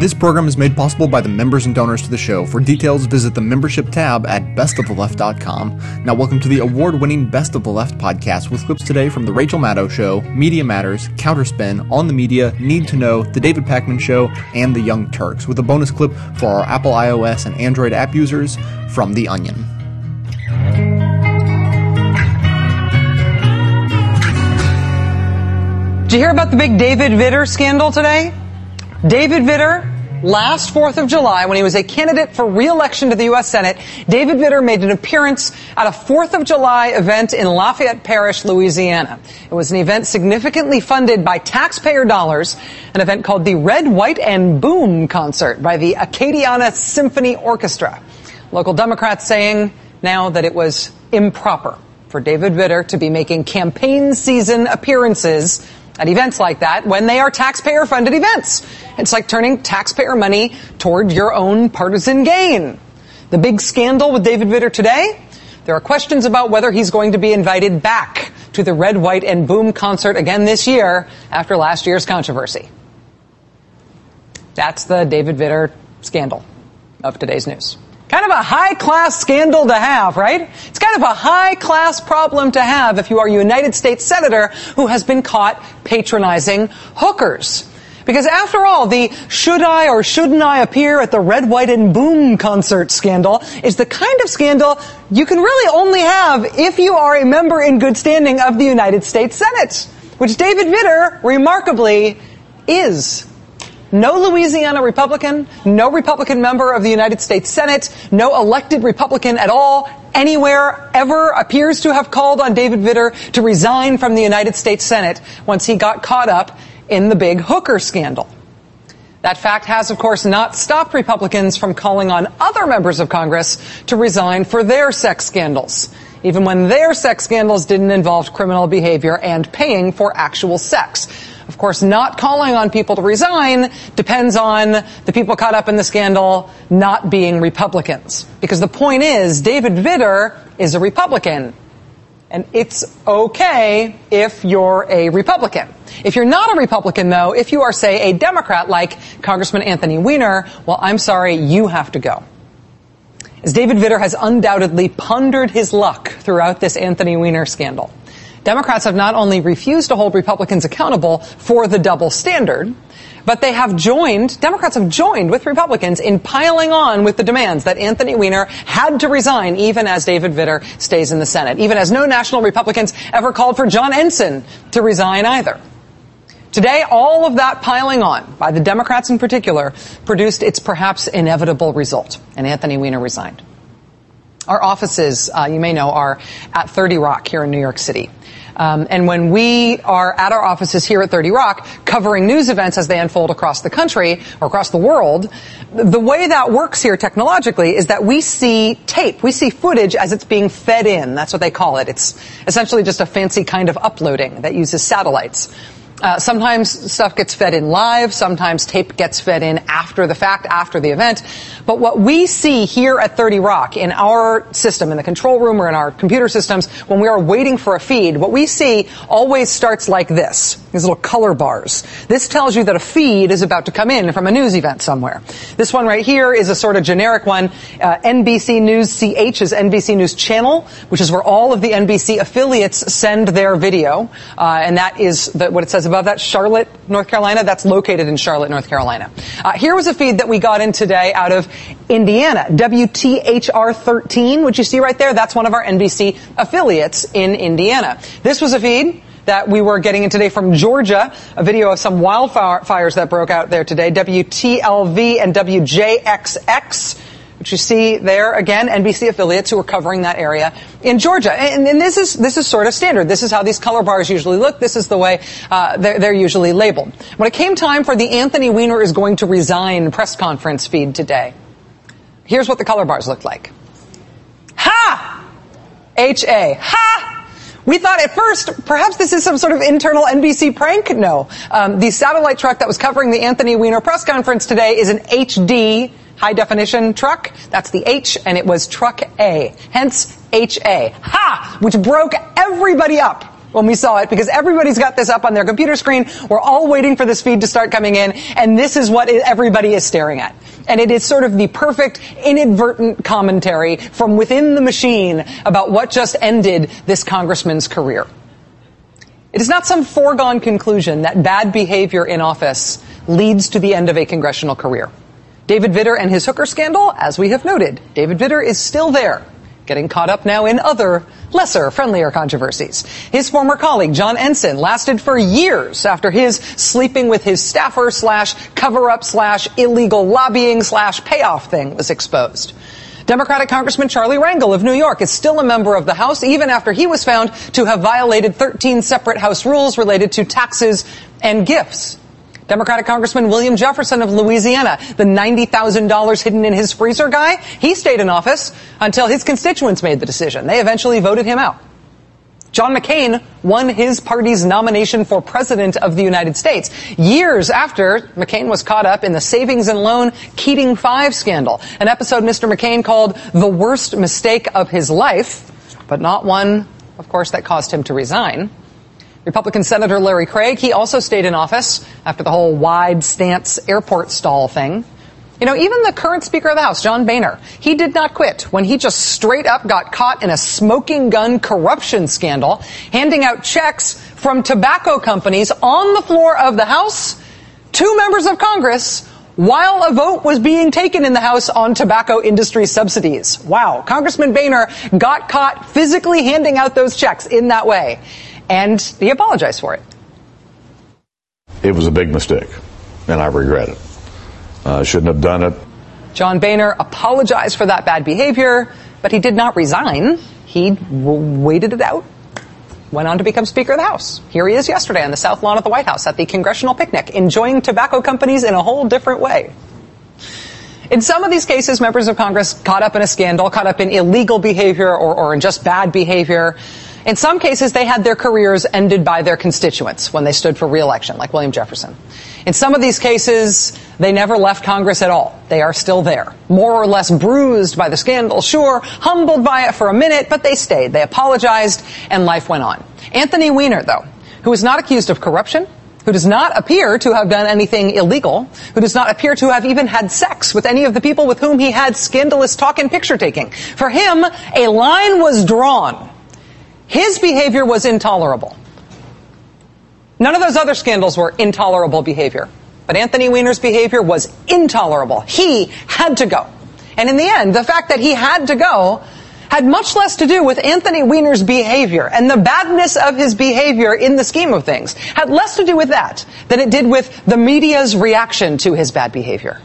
This program is made possible by the members and donors to the show. For details, visit the membership tab at bestoftheleft.com. Now, welcome to the award winning Best of the Left podcast with clips today from The Rachel Maddow Show, Media Matters, Counterspin, On the Media, Need to Know, The David Pakman Show, and The Young Turks, with a bonus clip for our Apple iOS and Android app users from The Onion. Did you hear about the big David Vitter scandal today? David Vitter, last 4th of July, when he was a candidate for re-election to the U.S. Senate, David Vitter made an appearance at a 4th of July event in Lafayette Parish, Louisiana. It was an event significantly funded by taxpayer dollars, an event called the Red, White, and Boom concert by the Acadiana Symphony Orchestra. Local Democrats saying now that it was improper for David Vitter to be making campaign season appearances at events like that when they are taxpayer funded events. It's like turning taxpayer money toward your own partisan gain. The big scandal with David Vitter today, there are questions about whether he's going to be invited back to the Red, White, and Boom concert again this year after last year's controversy. That's the David Vitter scandal of today's news. Kind of a high class scandal to have, right? It's kind of a high class problem to have if you are a United States Senator who has been caught patronizing hookers. Because after all, the should I or shouldn't I appear at the Red, White, and Boom concert scandal is the kind of scandal you can really only have if you are a member in good standing of the United States Senate, which David Vitter remarkably is. No Louisiana Republican, no Republican member of the United States Senate, no elected Republican at all, anywhere ever appears to have called on David Vitter to resign from the United States Senate once he got caught up in the big hooker scandal. That fact has, of course, not stopped Republicans from calling on other members of Congress to resign for their sex scandals, even when their sex scandals didn't involve criminal behavior and paying for actual sex. Of course, not calling on people to resign depends on the people caught up in the scandal not being Republicans. Because the point is, David Vitter is a Republican. And it's okay if you're a Republican. If you're not a Republican, though, if you are, say, a Democrat like Congressman Anthony Weiner, well, I'm sorry, you have to go. As David Vitter has undoubtedly pondered his luck throughout this Anthony Weiner scandal. Democrats have not only refused to hold Republicans accountable for the double standard, but they have joined, Democrats have joined with Republicans in piling on with the demands that Anthony Weiner had to resign even as David Vitter stays in the Senate, even as no national Republicans ever called for John Ensign to resign either. Today, all of that piling on, by the Democrats in particular, produced its perhaps inevitable result, and Anthony Weiner resigned. Our offices, uh, you may know, are at 30 Rock here in New York City. Um, and when we are at our offices here at 30 Rock covering news events as they unfold across the country or across the world, the way that works here technologically is that we see tape, we see footage as it's being fed in. That's what they call it. It's essentially just a fancy kind of uploading that uses satellites. Uh, sometimes stuff gets fed in live. Sometimes tape gets fed in after the fact, after the event. But what we see here at 30 Rock in our system, in the control room or in our computer systems, when we are waiting for a feed, what we see always starts like this. These little color bars. This tells you that a feed is about to come in from a news event somewhere. This one right here is a sort of generic one. Uh, NBC News CH is NBC News Channel, which is where all of the NBC affiliates send their video. Uh, and that is the, what it says above that, Charlotte, North Carolina. That's located in Charlotte, North Carolina. Uh, here was a feed that we got in today out of Indiana, WTHR 13, which you see right there. That's one of our NBC affiliates in Indiana. This was a feed that we were getting in today from Georgia, a video of some wildfires that broke out there today, WTLV and WJXX which you see there again, NBC affiliates who are covering that area in Georgia. And, and, this is this is sort of standard. This is how these color bars usually look. This is the way uh, they're, they're, usually labeled. When it came time for the Anthony Weiner is going to resign press conference feed today, here's what the color bars looked like. Ha! H A. Ha! We thought at first perhaps this is some sort of internal NBC prank. No. Um, the satellite truck that was covering the Anthony Weiner press conference today is an HD high definition truck. That's the H, and it was truck A. Hence HA. Ha! Which broke everybody up when we saw it because everybody's got this up on their computer screen. We're all waiting for this feed to start coming in, and this is what everybody is staring at. And it is sort of the perfect inadvertent commentary from within the machine about what just ended this congressman's career. It is not some foregone conclusion that bad behavior in office leads to the end of a congressional career. David Vitter and his hooker scandal, as we have noted, David Vitter is still there, getting caught up now in other, lesser, friendlier controversies. His former colleague, John Ensign, lasted for years after his sleeping with his staffer slash cover up slash illegal lobbying slash payoff thing was exposed. Democratic Congressman Charlie Rangel of New York is still a member of the House even after he was found to have violated 13 separate House rules related to taxes and gifts. Democratic Congressman William Jefferson of Louisiana, the $90,000 hidden in his freezer guy, he stayed in office until his constituents made the decision. They eventually voted him out. John McCain won his party's nomination for president of the United States years after McCain was caught up in the savings and loan Keating 5 scandal, an episode Mr. McCain called the worst mistake of his life, but not one, of course, that caused him to resign. Republican Senator Larry Craig, he also stayed in office after the whole wide stance airport stall thing. You know, even the current Speaker of the House, John Boehner, he did not quit when he just straight up got caught in a smoking gun corruption scandal, handing out checks from tobacco companies on the floor of the House to members of Congress while a vote was being taken in the House on tobacco industry subsidies. Wow. Congressman Boehner got caught physically handing out those checks in that way. And he apologized for it. It was a big mistake, and I regret it. Uh, shouldn't have done it. John Boehner apologized for that bad behavior, but he did not resign. He w- waited it out, went on to become Speaker of the House. Here he is yesterday on the South Lawn of the White House at the congressional picnic, enjoying tobacco companies in a whole different way. In some of these cases, members of Congress caught up in a scandal, caught up in illegal behavior or, or in just bad behavior. In some cases, they had their careers ended by their constituents when they stood for reelection, like William Jefferson. In some of these cases, they never left Congress at all. They are still there. More or less bruised by the scandal, sure, humbled by it for a minute, but they stayed. They apologized, and life went on. Anthony Weiner, though, who is not accused of corruption, who does not appear to have done anything illegal, who does not appear to have even had sex with any of the people with whom he had scandalous talk and picture taking. For him, a line was drawn his behavior was intolerable. None of those other scandals were intolerable behavior. But Anthony Weiner's behavior was intolerable. He had to go. And in the end, the fact that he had to go had much less to do with Anthony Weiner's behavior and the badness of his behavior in the scheme of things. Had less to do with that than it did with the media's reaction to his bad behavior.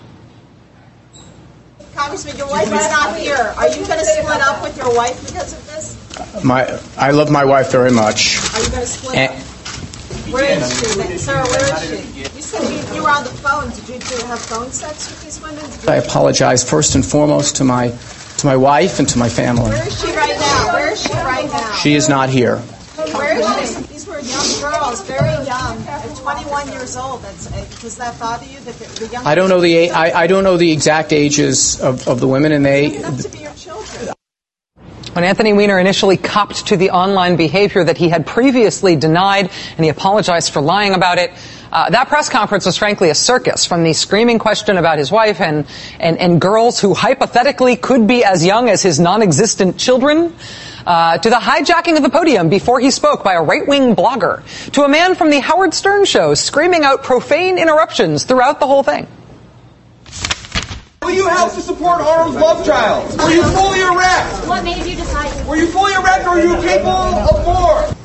Congressman, your wife is not here. Are you going to split up with your wife because of? My, I love my wife very much. Are you going to split And- up? Where is she? Sir, where is she? You said you, you were on the phone. Did you do have phone sex with these women? I apologize first and foremost to my, to my wife and to my family. Where is she right now? Where is she right now? She is not here. Where is she? These were young girls, very young, at 21 years old. That's, uh, does that bother you? That the, young I don't know the, I, I don't know the exact ages of, of the women and they, Enough to be your children. When Anthony Weiner initially copped to the online behavior that he had previously denied, and he apologized for lying about it, uh, that press conference was frankly a circus from the screaming question about his wife and, and, and girls who hypothetically could be as young as his non-existent children, uh, to the hijacking of the podium before he spoke by a right-wing blogger, to a man from the Howard Stern show screaming out profane interruptions throughout the whole thing. Will you help to support Harlem's love child? Were you fully erect? What made you decide? Were you fully erect or are you capable of more?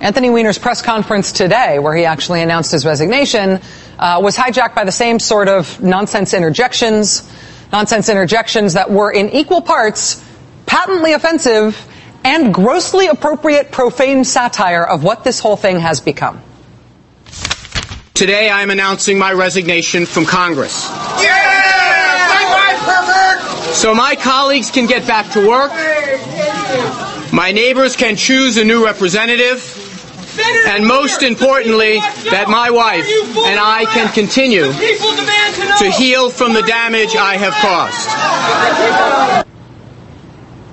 Anthony Weiner's press conference today, where he actually announced his resignation, uh, was hijacked by the same sort of nonsense interjections, nonsense interjections that were in equal parts patently offensive and grossly appropriate profane satire of what this whole thing has become. Today I am announcing my resignation from Congress. Yeah! So my colleagues can get back to work. My neighbors can choose a new representative. And most importantly, that my wife and I can continue to heal from the damage I have caused.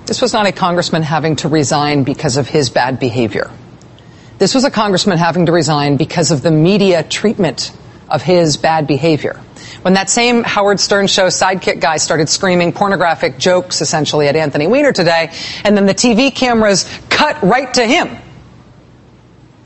This was not a congressman having to resign because of his bad behavior. This was a congressman having to resign because of the media treatment of his bad behavior. When that same Howard Stern show sidekick guy started screaming pornographic jokes essentially at Anthony Weiner today, and then the TV cameras cut right to him.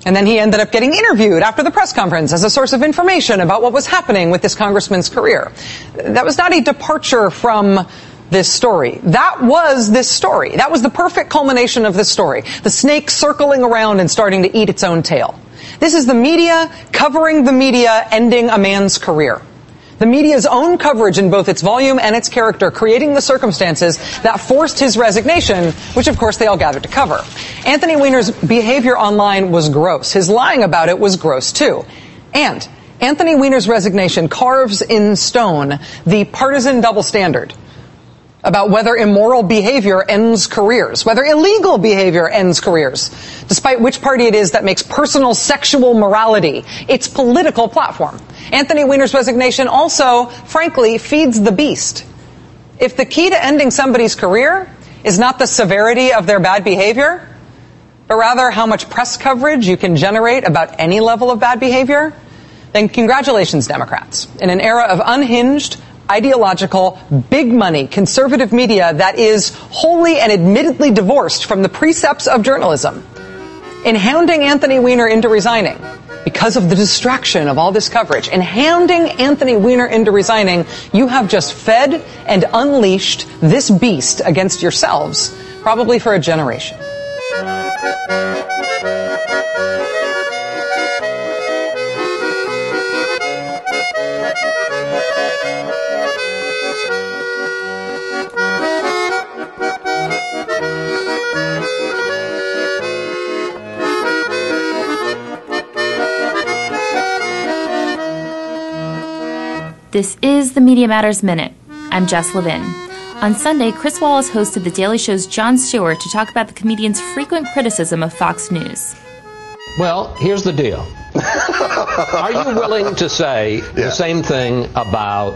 And then he ended up getting interviewed after the press conference as a source of information about what was happening with this congressman's career. That was not a departure from this story. That was this story. That was the perfect culmination of this story. The snake circling around and starting to eat its own tail. This is the media covering the media ending a man's career. The media's own coverage in both its volume and its character creating the circumstances that forced his resignation, which of course they all gathered to cover. Anthony Weiner's behavior online was gross. His lying about it was gross too. And Anthony Weiner's resignation carves in stone the partisan double standard about whether immoral behavior ends careers, whether illegal behavior ends careers, despite which party it is that makes personal sexual morality its political platform. Anthony Weiner's resignation also, frankly, feeds the beast. If the key to ending somebody's career is not the severity of their bad behavior, but rather how much press coverage you can generate about any level of bad behavior, then congratulations, Democrats. In an era of unhinged, ideological, big money, conservative media that is wholly and admittedly divorced from the precepts of journalism. In hounding Anthony Weiner into resigning, because of the distraction of all this coverage, in hounding Anthony Weiner into resigning, you have just fed and unleashed this beast against yourselves, probably for a generation. This is the Media Matters Minute. I'm Jess Levin. On Sunday, Chris Wallace hosted The Daily Show's Jon Stewart to talk about the comedian's frequent criticism of Fox News. Well, here's the deal. Are you willing to say yeah. the same thing about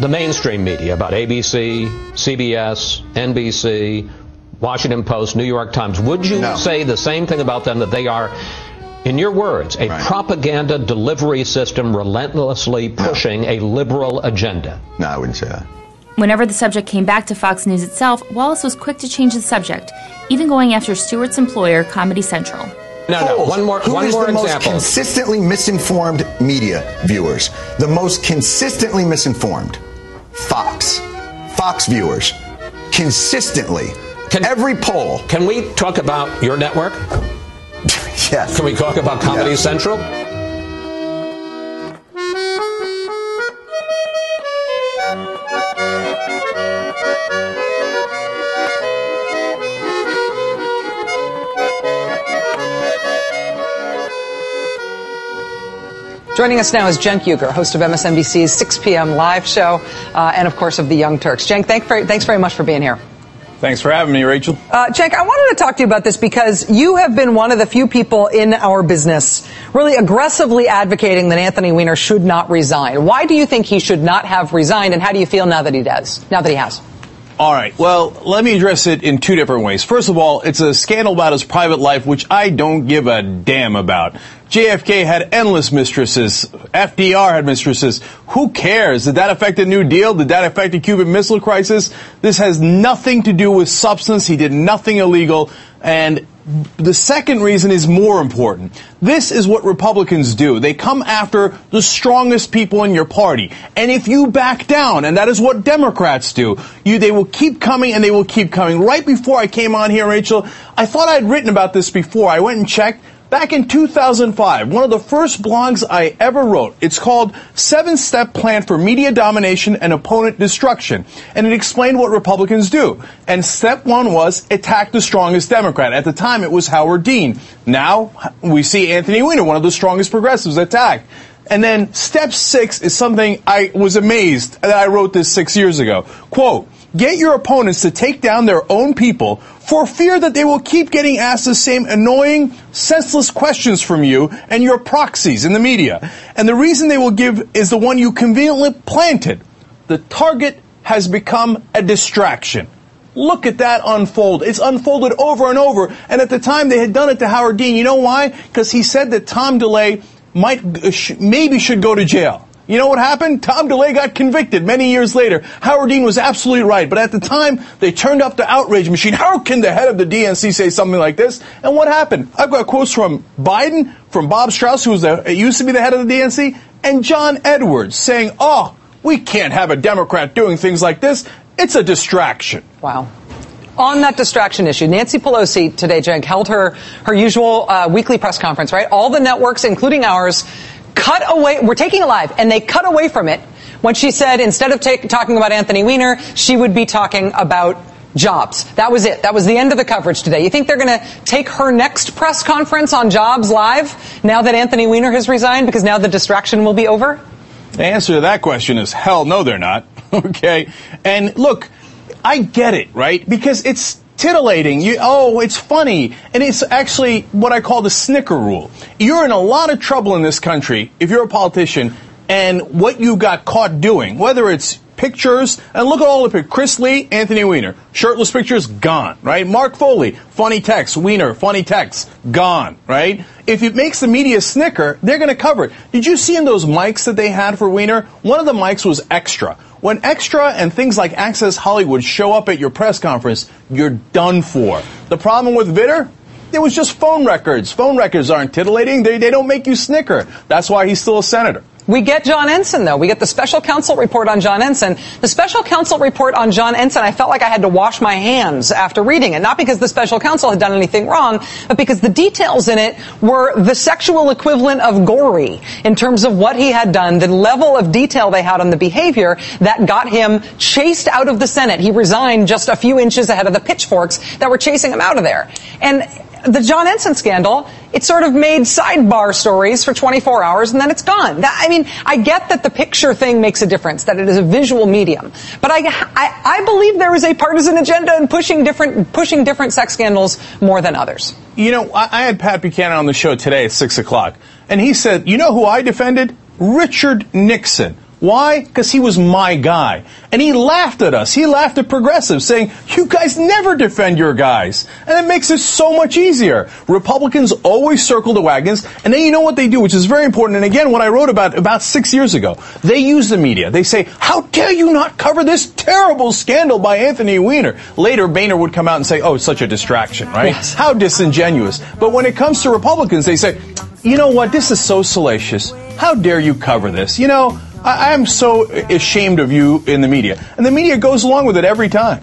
the mainstream media, about ABC, CBS, NBC, Washington Post, New York Times? Would you no. say the same thing about them that they are in your words, a right. propaganda delivery system relentlessly pushing no. a liberal agenda. No, I wouldn't say that. Whenever the subject came back to Fox News itself, Wallace was quick to change the subject, even going after Stewart's employer, Comedy Central. No, no. One more. Who one is more the example. most consistently misinformed media viewers? The most consistently misinformed. Fox. Fox viewers. Consistently. Can, Every poll. Can we talk about your network? Yes. Can we talk about Comedy yes. Central? Joining us now is Cenk Uygur, host of MSNBC's 6 p.m. live show, uh, and of course of the Young Turks. Cenk, thank very, thanks very much for being here. Thanks for having me, Rachel. Uh, Cenk, I wanted to talk to you about this because you have been one of the few people in our business really aggressively advocating that Anthony Weiner should not resign. Why do you think he should not have resigned, and how do you feel now that he does? Now that he has? All right. Well, let me address it in two different ways. First of all, it's a scandal about his private life, which I don't give a damn about. JFK had endless mistresses. FDR had mistresses. Who cares? Did that affect the New Deal? Did that affect the Cuban Missile Crisis? This has nothing to do with substance. He did nothing illegal. And the second reason is more important. This is what Republicans do. They come after the strongest people in your party. And if you back down, and that is what Democrats do, you, they will keep coming and they will keep coming. Right before I came on here, Rachel, I thought I had written about this before. I went and checked. Back in 2005, one of the first blogs I ever wrote, it's called Seven Step Plan for Media Domination and Opponent Destruction. And it explained what Republicans do. And step one was attack the strongest Democrat. At the time, it was Howard Dean. Now, we see Anthony Weiner, one of the strongest progressives, attacked. And then step six is something I was amazed that I wrote this six years ago. Quote, Get your opponents to take down their own people for fear that they will keep getting asked the same annoying, senseless questions from you and your proxies in the media. And the reason they will give is the one you conveniently planted. The target has become a distraction. Look at that unfold. It's unfolded over and over. And at the time, they had done it to Howard Dean. You know why? Because he said that Tom DeLay might, uh, maybe should go to jail. You know what happened? Tom DeLay got convicted many years later. Howard Dean was absolutely right. But at the time, they turned up the outrage machine. How can the head of the DNC say something like this? And what happened? I've got quotes from Biden, from Bob Strauss, who was the, used to be the head of the DNC, and John Edwards saying, oh, we can't have a Democrat doing things like this. It's a distraction. Wow on that distraction issue, Nancy Pelosi today, Cenk, held her, her usual uh, weekly press conference, right? All the networks, including ours, cut away, we're taking live, and they cut away from it when she said instead of take, talking about Anthony Weiner, she would be talking about jobs. That was it. That was the end of the coverage today. You think they're going to take her next press conference on jobs live now that Anthony Weiner has resigned because now the distraction will be over? The answer to that question is hell no, they're not. okay. And look, I get it, right? Because it's titillating. You, oh, it's funny. And it's actually what I call the snicker rule. You're in a lot of trouble in this country if you're a politician and what you got caught doing, whether it's pictures, and look at all the pictures. Chris Lee, Anthony Weiner. Shirtless pictures, gone, right? Mark Foley, funny text. Weiner, funny text, gone, right? If it makes the media snicker, they're going to cover it. Did you see in those mics that they had for Weiner? One of the mics was extra. When Extra and things like Access Hollywood show up at your press conference, you're done for. The problem with Vitter? It was just phone records. Phone records aren't titillating. They, they don't make you snicker. That's why he's still a senator. We get John Ensign, though. We get the special counsel report on John Ensign. The special counsel report on John Ensign, I felt like I had to wash my hands after reading it. Not because the special counsel had done anything wrong, but because the details in it were the sexual equivalent of gory in terms of what he had done, the level of detail they had on the behavior that got him chased out of the Senate. He resigned just a few inches ahead of the pitchforks that were chasing him out of there. And the John Ensign scandal, it sort of made sidebar stories for 24 hours and then it's gone. That, I mean, I get that the picture thing makes a difference, that it is a visual medium, but I, I, I believe there is a partisan agenda in pushing different, pushing different sex scandals more than others. You know, I, I had Pat Buchanan on the show today at 6 o'clock, and he said, you know who I defended? Richard Nixon. Why? Because he was my guy. And he laughed at us. He laughed at progressives, saying, You guys never defend your guys. And it makes it so much easier. Republicans always circle the wagons, and then you know what they do, which is very important. And again, what I wrote about about six years ago, they use the media. They say, How dare you not cover this terrible scandal by Anthony Weiner? Later, Boehner would come out and say, Oh, it's such a distraction, right? Yes. How disingenuous. But when it comes to Republicans, they say, You know what? This is so salacious. How dare you cover this? You know, I, am so ashamed of you in the media. And the media goes along with it every time.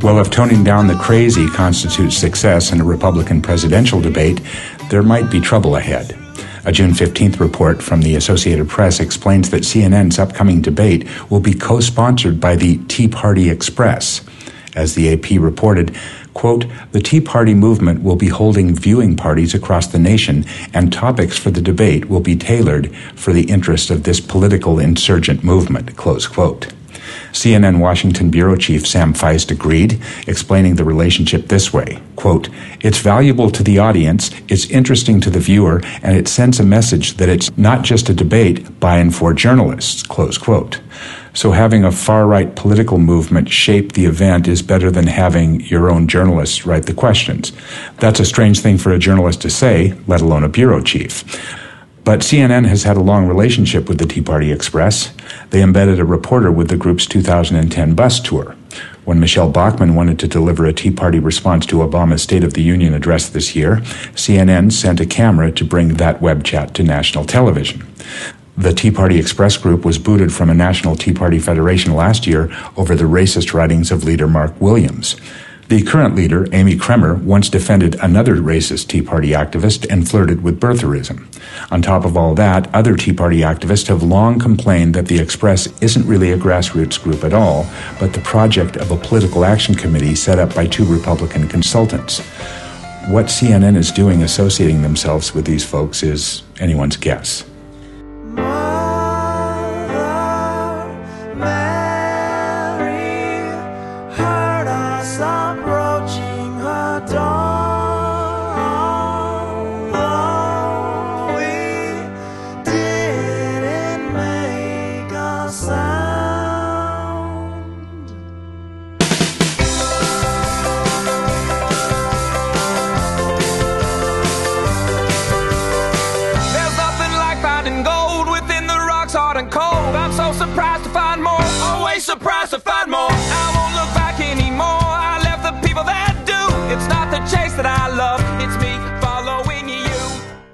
Well, if toning down the crazy constitutes success in a Republican presidential debate, there might be trouble ahead. A June 15th report from the Associated Press explains that CNN's upcoming debate will be co sponsored by the Tea Party Express. As the AP reported, quote, the Tea Party movement will be holding viewing parties across the nation, and topics for the debate will be tailored for the interest of this political insurgent movement, close quote. CNN Washington bureau chief Sam Feist agreed, explaining the relationship this way, quote, It's valuable to the audience, it's interesting to the viewer, and it sends a message that it's not just a debate by and for journalists, close quote. So having a far-right political movement shape the event is better than having your own journalists write the questions. That's a strange thing for a journalist to say, let alone a bureau chief. But CNN has had a long relationship with the Tea Party Express. They embedded a reporter with the group's 2010 bus tour. When Michele Bachmann wanted to deliver a Tea Party response to Obama's State of the Union address this year, CNN sent a camera to bring that web chat to national television. The Tea Party Express Group was booted from a National Tea Party Federation last year over the racist writings of leader Mark Williams. The current leader, Amy Kremer, once defended another racist Tea Party activist and flirted with birtherism. On top of all that, other Tea Party activists have long complained that the Express isn't really a grassroots group at all, but the project of a political action committee set up by two Republican consultants. What CNN is doing associating themselves with these folks is anyone's guess.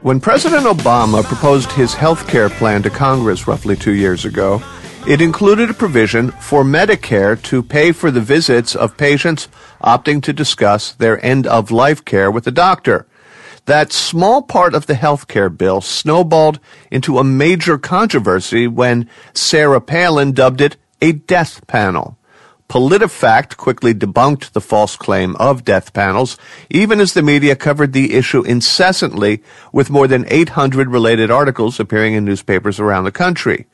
When President Obama proposed his health care plan to Congress roughly two years ago, it included a provision for Medicare to pay for the visits of patients opting to discuss their end of life care with a doctor. That small part of the health care bill snowballed into a major controversy when Sarah Palin dubbed it a death panel. PolitiFact quickly debunked the false claim of death panels, even as the media covered the issue incessantly with more than 800 related articles appearing in newspapers around the country.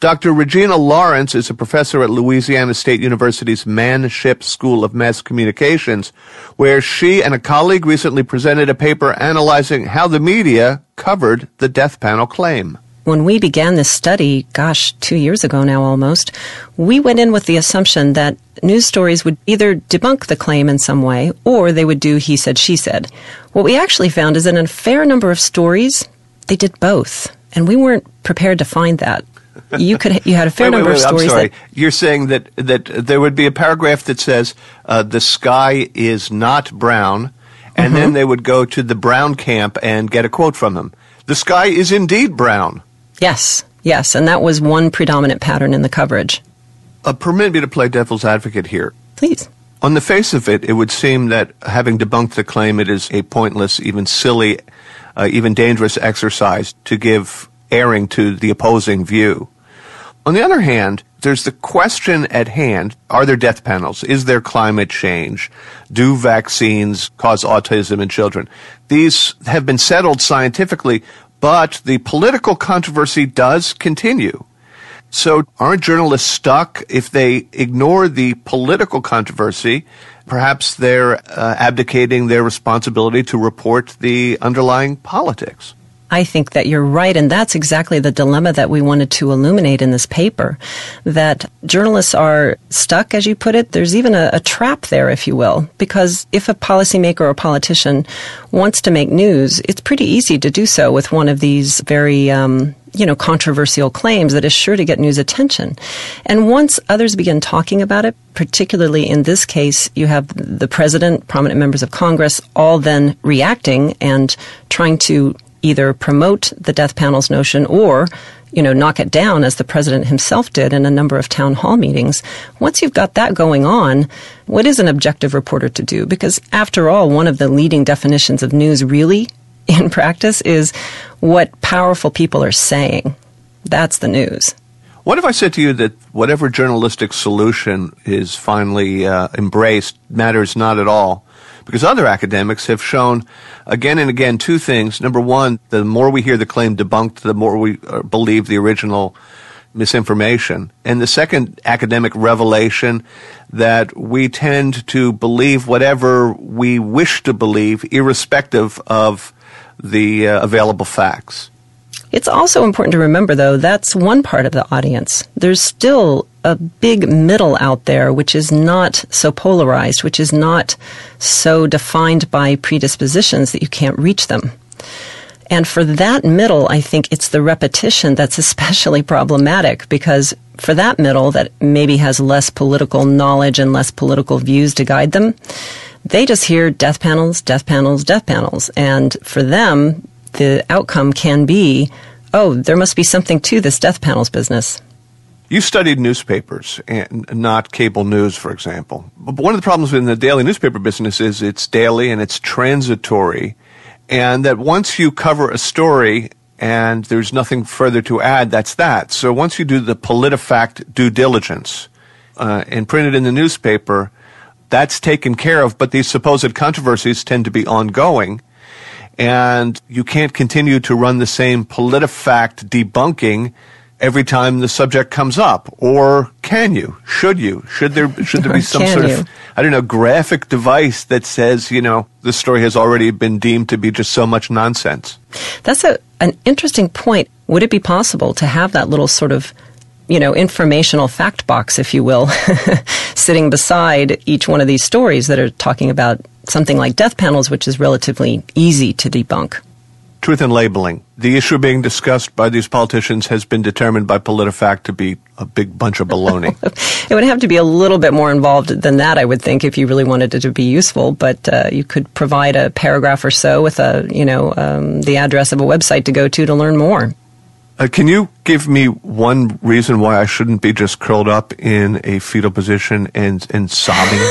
Dr. Regina Lawrence is a professor at Louisiana State University's Manship School of Mass Communications, where she and a colleague recently presented a paper analyzing how the media covered the death panel claim when we began this study, gosh, two years ago now almost, we went in with the assumption that news stories would either debunk the claim in some way or they would do he said, she said. What we actually found is that in a fair number of stories, they did both. And we weren't prepared to find that. You could you had a fair wait, number wait, wait, of stories. I'm sorry. You're saying that that there would be a paragraph that says uh, the sky is not brown, and Mm-hmm. then they would go to the brown camp and get a quote from them. The sky is indeed brown. Yes, yes, and that was one predominant pattern in the coverage. Uh, permit me to play devil's advocate here. Please. On the face of it, it would seem that having debunked the claim, it is a pointless, even silly, uh, even dangerous exercise to give airing to the opposing view. On the other hand, there's the question at hand are there death panels? Is there climate change? Do vaccines cause autism in children? These have been settled scientifically, but the political controversy does continue. So aren't journalists stuck if they ignore the political controversy? Perhaps they're uh, abdicating their responsibility to report the underlying politics. I think that you're right, and that's exactly the dilemma that we wanted to illuminate in this paper. That journalists are stuck, as you put it. There's even a, a trap there, if you will, because if a policymaker or politician wants to make news, it's pretty easy to do so with one of these very um, you know, controversial claims that is sure to get news attention. And once others begin talking about it, particularly in this case, you have the president, prominent members of Congress, all then reacting and trying to either promote the death panel's notion or you know, knock it down as the president himself did in a number of town hall meetings. Once you've got that going on, what is an objective reporter to do? Because after all, one of the leading definitions of news really in practice is what powerful people are saying. That's the news. What if I said to you that whatever journalistic solution is finally uh, embraced matters not at all? Because other academics have shown again and again two things. Number one, the more we hear the claim debunked, the more we uh, believe the original misinformation. And the second academic revelation that we tend to believe whatever we wish to believe, irrespective of the uh, available facts. It's also important to remember, though, that's one part of the audience. There's still a big middle out there which is not so polarized, which is not so defined by predispositions that you can't reach them. And for that middle, I think it's the repetition that's especially problematic because for that middle that maybe has less political knowledge and less political views to guide them, they just hear death panels, death panels, death panels. And for them, the outcome can be, oh, there must be something to this death panels business. You studied newspapers and not cable news, for example. But one of the problems in the daily newspaper business is it's daily and it's transitory. And that once you cover a story and there's nothing further to add, that's that. So once you do the PolitiFact due diligence uh, and print it in the newspaper, that's taken care of. But these supposed controversies tend to be ongoing. And you can't continue to run the same PolitiFact debunking every time the subject comes up or can you? Should you? Should there should there be some sort you? of i don't know graphic device that says you know the story has already been deemed to be just so much nonsense? That's a an interesting point. Would it be possible to have that little sort of you know informational fact box if you will sitting beside each one of these stories that are talking about something like death panels which is relatively easy to debunk truth in labeling. The issue being discussed by these politicians has been determined by PolitiFact to be a big bunch of baloney. it would have to be a little bit more involved than that, I would think, if you really wanted it to be useful. But uh, you could provide a paragraph or so with a, you know, um, the address of a website to go to to learn more. Uh, can you give me one reason why I shouldn't be just curled up in a fetal position and and sobbing?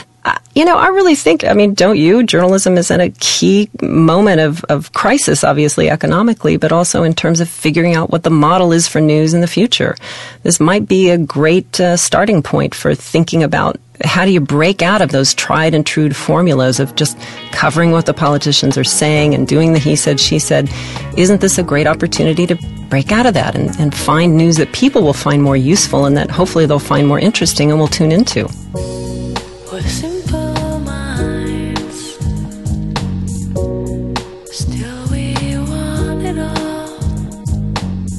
you know, I really think, I mean, don't you? Journalism is in a key moment of, of crisis, obviously economically, but also in terms of figuring out what the model is for news in the future. This might be a great uh, starting point for thinking about how do you break out of those tried and true formulas of just covering what the politicians are saying and doing the he said, she said? Isn't this a great opportunity to break out of that and, and find news that people will find more useful and that hopefully they'll find more interesting and will tune into?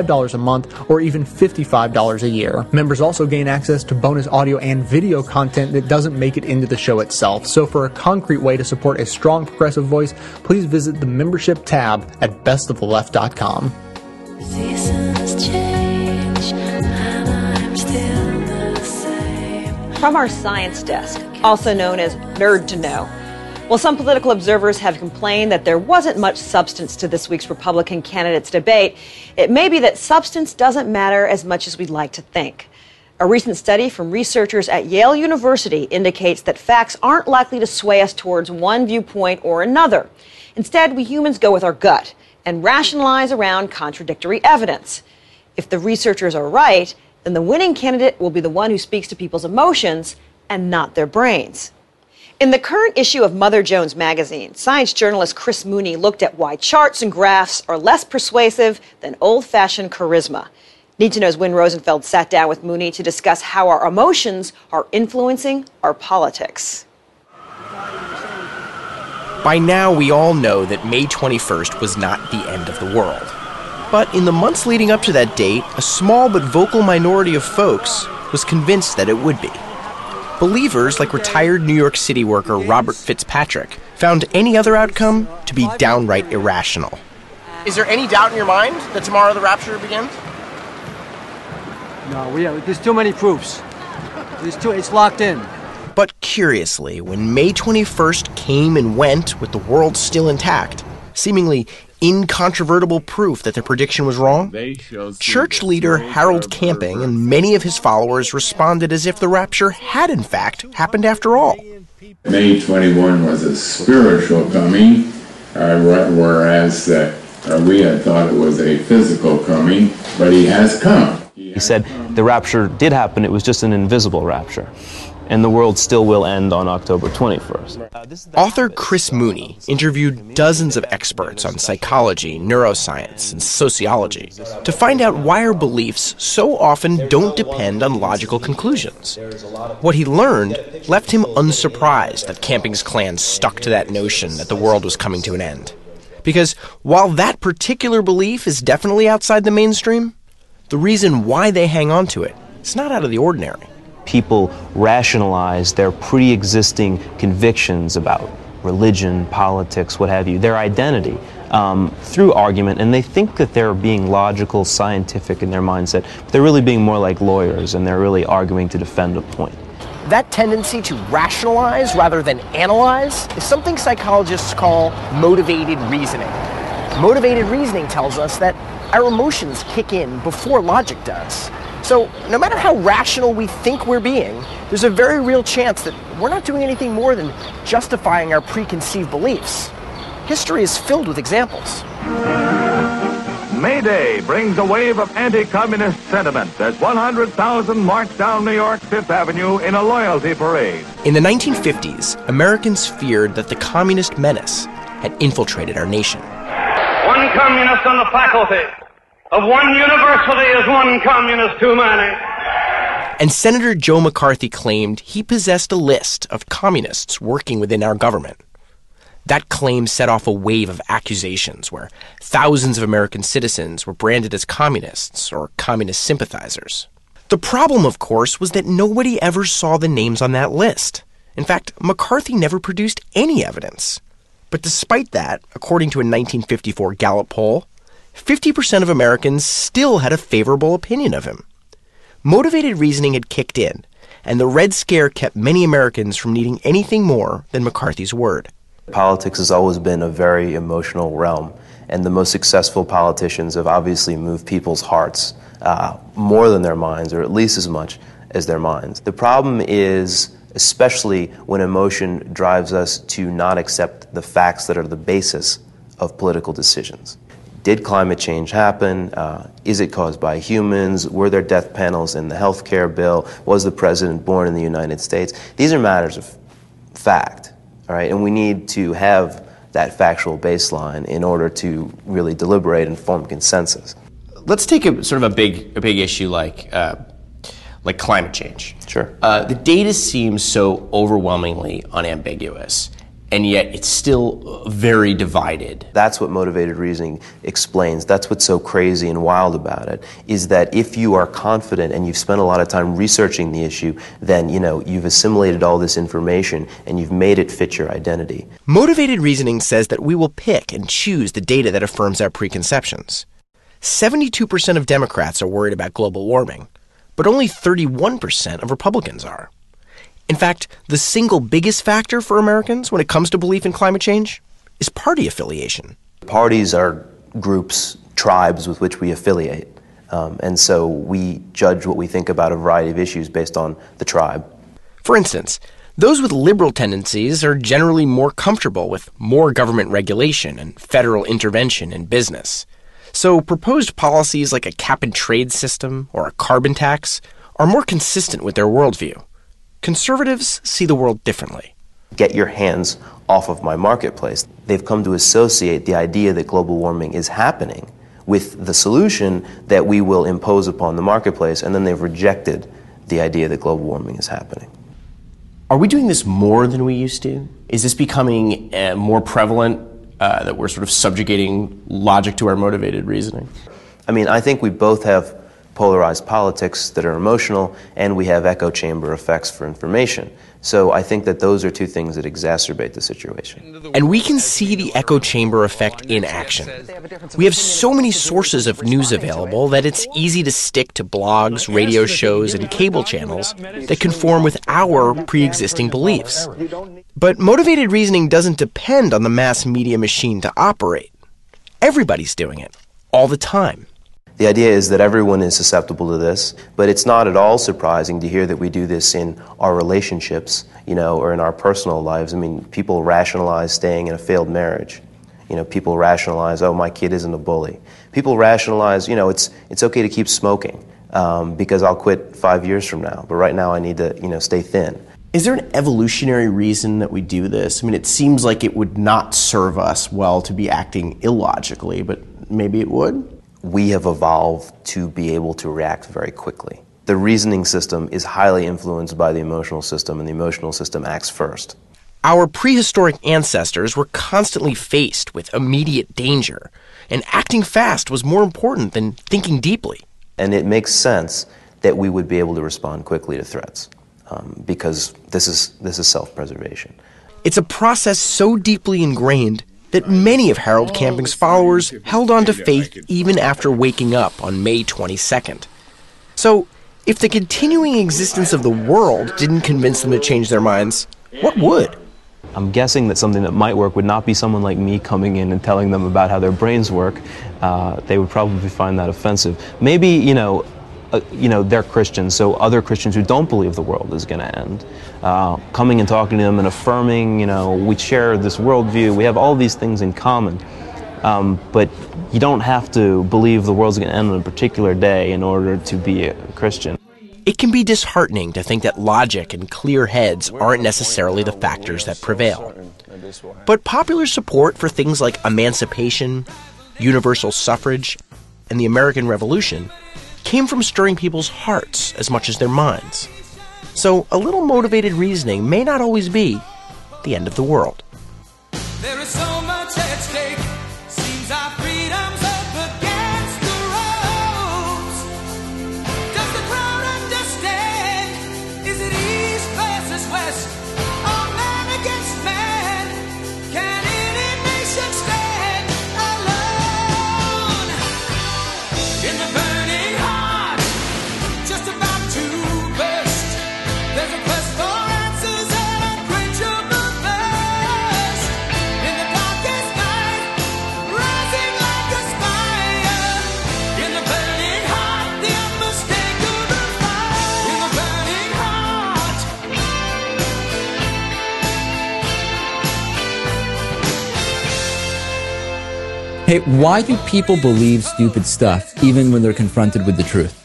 a month or even $55 a year. Members also gain access to bonus audio and video content that doesn't make it into the show itself. So for a concrete way to support a strong progressive voice, please visit the membership tab at bestoftheleft.com. From our science desk, also known as Nerd to Know. Well, some political observers have complained that there wasn't much substance to this week's Republican candidates debate. It may be that substance doesn't matter as much as we'd like to think. A recent study from researchers at Yale University indicates that facts aren't likely to sway us towards one viewpoint or another. Instead, we humans go with our gut and rationalize around contradictory evidence. If the researchers are right, then the winning candidate will be the one who speaks to people's emotions and not their brains. In the current issue of Mother Jones magazine, science journalist Chris Mooney looked at why charts and graphs are less persuasive than old fashioned charisma. Need to Know's Win Rosenfeld sat down with Mooney to discuss how our emotions are influencing our politics. By now, we all know that May 21st was not the end of the world. But in the months leading up to that date, a small but vocal minority of folks was convinced that it would be. Believers like retired New York City worker Robert Fitzpatrick found any other outcome to be downright irrational. Is there any doubt in your mind that tomorrow the rapture begins? No, we have, there's too many proofs. There's too, it's locked in. But curiously, when May 21st came and went with the world still intact, seemingly incontrovertible proof that their prediction was wrong, church leader Harold Camping and many of his followers responded as if the rapture had in fact happened after all. May 21 was a spiritual coming, uh, whereas uh, we had thought it was a physical coming, but he has come. He said the rapture did happen, it was just an invisible rapture. And the world still will end on October 21st. Author Chris Mooney interviewed dozens of experts on psychology, neuroscience, and sociology to find out why our beliefs so often don't depend on logical conclusions. What he learned left him unsurprised that Camping's clan stuck to that notion that the world was coming to an end. Because while that particular belief is definitely outside the mainstream, the reason why they hang on to it is not out of the ordinary people rationalize their pre existing convictions about religion, politics, what have you, their identity. Um, through argument, and they think that they're being logical, scientific in their mindset, but they're really being more like lawyers and they're really arguing to defend a point. That tendency to rationalize rather than analyze is something psychologists call motivated reasoning. Motivated reasoning tells us that our emotions kick in before logic does. So, no matter how rational we think we're being, there's a very real chance that we're not doing anything more than justifying our preconceived beliefs. History is filled with examples. May Day brings a wave of anti-communist sentiment as 100,000 march down New York's Fifth Avenue in a loyalty parade. In the 1950s, Americans feared that the communist menace had infiltrated our nation. One communist on the faculty of one university is one communist too many. And Senator Joe McCarthy claimed he possessed a list of communists working within our government. That claim set off a wave of accusations where thousands of American citizens were branded as communists or communist sympathizers. The problem, of course, was that nobody ever saw the names on that list. In fact, McCarthy never produced any evidence. But despite that, according to a 1954 Gallup poll, 50% of Americans still had a favorable opinion of him. Motivated reasoning had kicked in, and the Red Scare kept many Americans from needing anything more than McCarthy's word. Politics has always been a very emotional realm, and the most successful politicians have obviously moved people's hearts uh, more than their minds, or at least as much as their minds. The problem is, especially when emotion drives us to not accept the facts that are the basis of political decisions. Did climate change happen? Uh, is it caused by humans? Were there death panels in the health care bill? Was the president born in the United States? These are matters of fact, all right? And we need to have that factual baseline in order to really deliberate and form consensus. Let's take a sort of a big, a big issue like, uh, like climate change. Sure. Uh, the data seems so overwhelmingly unambiguous and yet it's still very divided. That's what motivated reasoning explains. That's what's so crazy and wild about it is that if you are confident and you've spent a lot of time researching the issue, then you know you've assimilated all this information and you've made it fit your identity. Motivated reasoning says that we will pick and choose the data that affirms our preconceptions. 72% of Democrats are worried about global warming, but only 31% of Republicans are. In fact, the single biggest factor for Americans when it comes to belief in climate change is party affiliation. Parties are groups, tribes with which we affiliate. Um, and so we judge what we think about a variety of issues based on the tribe. For instance, those with liberal tendencies are generally more comfortable with more government regulation and federal intervention in business. So proposed policies like a cap and trade system or a carbon tax are more consistent with their worldview. Conservatives see the world differently. Get your hands off of my marketplace. They've come to associate the idea that global warming is happening with the solution that we will impose upon the marketplace, and then they've rejected the idea that global warming is happening. Are we doing this more than we used to? Is this becoming uh, more prevalent uh, that we're sort of subjugating logic to our motivated reasoning? I mean, I think we both have polarized politics that are emotional, and we have echo chamber effects for information. So I think that those are two things that exacerbate the situation. And we can see the echo chamber effect in action. We have so many sources of news available that it's easy to stick to blogs, radio shows, and cable channels that conform with our pre existing beliefs. But motivated reasoning doesn't depend on the mass media machine to operate. Everybody's doing it, all the time. The idea is that everyone is susceptible to this, but it's not at all surprising to hear that we do this in our relationships, you know, or in our personal lives. I mean, people rationalize staying in a failed marriage. You know, people rationalize, oh, my kid isn't a bully. People rationalize, you know, it's, it's okay to keep smoking um, because I'll quit five years from now, but right now I need to, you know, stay thin. Is there an evolutionary reason that we do this? I mean, it seems like it would not serve us well to be acting illogically, but maybe it would? We have evolved to be able to react very quickly. The reasoning system is highly influenced by the emotional system, and the emotional system acts first. Our prehistoric ancestors were constantly faced with immediate danger, and acting fast was more important than thinking deeply. And it makes sense that we would be able to respond quickly to threats um, because this is, this is self preservation. It's a process so deeply ingrained that many of Harold Camping's followers held on to faith even after waking up on May 22nd. So, if the continuing existence of the world didn't convince them to change their minds, what would? I'm guessing that something that might work would not be someone like me coming in and telling them about how their brains work. Uh, they would probably find that offensive. Maybe, you know, uh, you know, they're Christians, so other Christians who don't believe the world is going to end, uh, coming and talking to them and affirming, you know, we share this worldview, we have all these things in common. Um, but you don't have to believe the world's going to end on a particular day in order to be a Christian. It can be disheartening to think that logic and clear heads aren't necessarily the factors that prevail. But popular support for things like emancipation, universal suffrage, and the American Revolution came from stirring people's hearts as much as their minds. So a little motivated reasoning may not always be the end of the world. Hey, why do people believe stupid stuff even when they're confronted with the truth?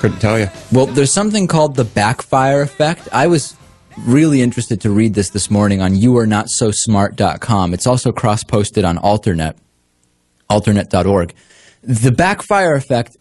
Couldn't tell you. Well, there's something called the backfire effect. I was really interested to read this this morning on youarenotsosmart.com. It's also cross-posted on Alternet, alternet.org. The backfire effect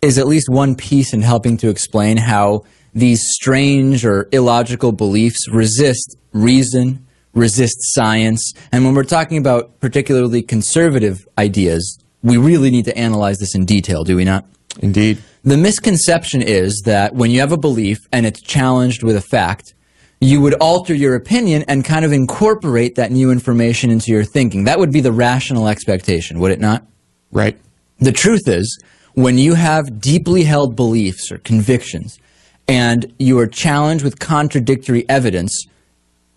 is at least one piece in helping to explain how these strange or illogical beliefs resist reason, resist science. And when we're talking about particularly conservative ideas, we really need to analyze this in detail, do we not? Indeed. The misconception is that when you have a belief and it's challenged with a fact, you would alter your opinion and kind of incorporate that new information into your thinking. That would be the rational expectation, would it not? Right. The truth is, when you have deeply held beliefs or convictions and you are challenged with contradictory evidence,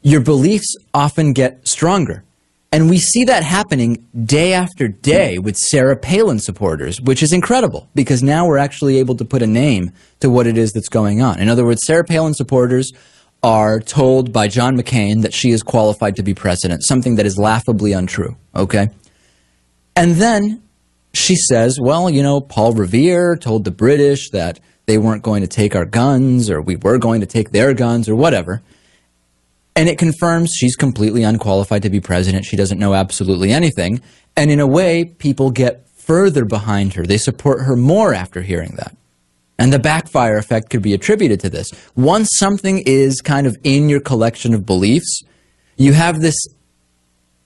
your beliefs often get stronger. And we see that happening day after day with Sarah Palin supporters, which is incredible because now we're actually able to put a name to what it is that's going on. In other words, Sarah Palin supporters are told by John McCain that she is qualified to be president, something that is laughably untrue, okay? And then she says, well, you know, Paul Revere told the British that they weren't going to take our guns or we were going to take their guns or whatever. And it confirms she's completely unqualified to be president. She doesn't know absolutely anything. And in a way, people get further behind her. They support her more after hearing that. And the backfire effect could be attributed to this. Once something is kind of in your collection of beliefs, you have this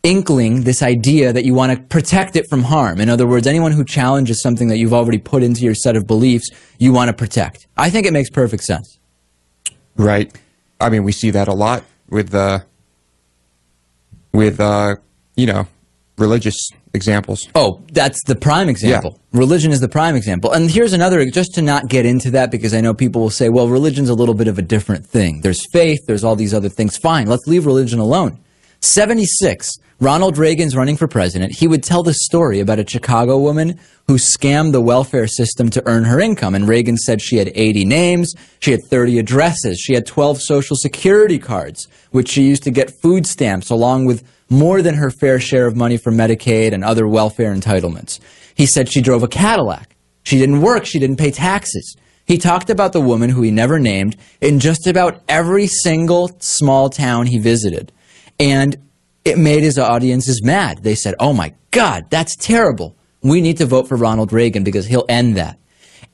inkling, this idea that you want to protect it from harm. In other words, anyone who challenges something that you've already put into your set of beliefs, you want to protect. I think it makes perfect sense. Right. I mean, we see that a lot with uh, with uh, you know religious examples. Oh, that's the prime example. Religion is the prime example. And here's another, just to not get into that, because I know people will say, well, religion's a little bit of a different thing. There's faith, there's all these other things. Fine, let's leave religion alone. 76, Ronald Reagan's running for president. He would tell the story about a Chicago woman who scammed the welfare system to earn her income. And Reagan said she had 80 names, she had 30 addresses, she had 12 social security cards, which she used to get food stamps along with more than her fair share of money from Medicaid and other welfare entitlements. He said she drove a Cadillac. She didn't work. She didn't pay taxes. He talked about the woman who he never named in just about every single small town he visited. And it made his audiences mad. They said, oh my God, that's terrible. We need to vote for Ronald Reagan because he'll end that.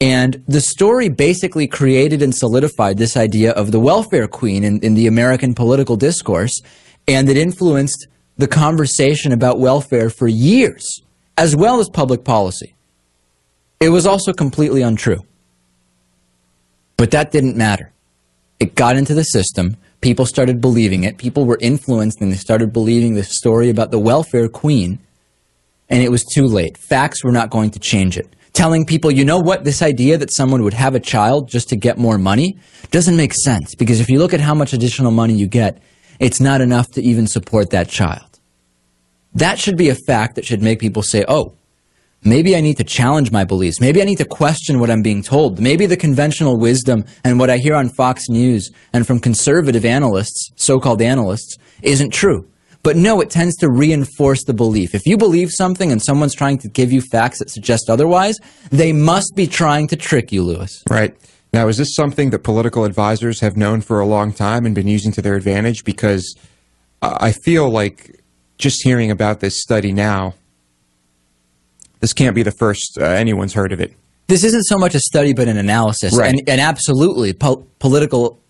And the story basically created and solidified this idea of the welfare queen in, in the American political discourse, and it influenced the conversation about welfare for years, as well as public policy. It was also completely untrue. But that didn't matter. It got into the system. People started believing it. People were influenced and they started believing the story about the welfare queen. And it was too late. Facts were not going to change it. Telling people, you know what, this idea that someone would have a child just to get more money doesn't make sense. Because if you look at how much additional money you get, it's not enough to even support that child. That should be a fact that should make people say, oh, maybe I need to challenge my beliefs. Maybe I need to question what I'm being told. Maybe the conventional wisdom and what I hear on Fox News and from conservative analysts, so-called analysts, isn't true. But no, it tends to reinforce the belief. If you believe something and someone's trying to give you facts that suggest otherwise, they must be trying to trick you, Lewis. Right. Now, is this something that political advisors have known for a long time and been using to their advantage? Because I feel like just hearing about this study now, this can't be the first uh, anyone's heard of it. This isn't so much a study, but an analysis. Right. And, and absolutely, po- political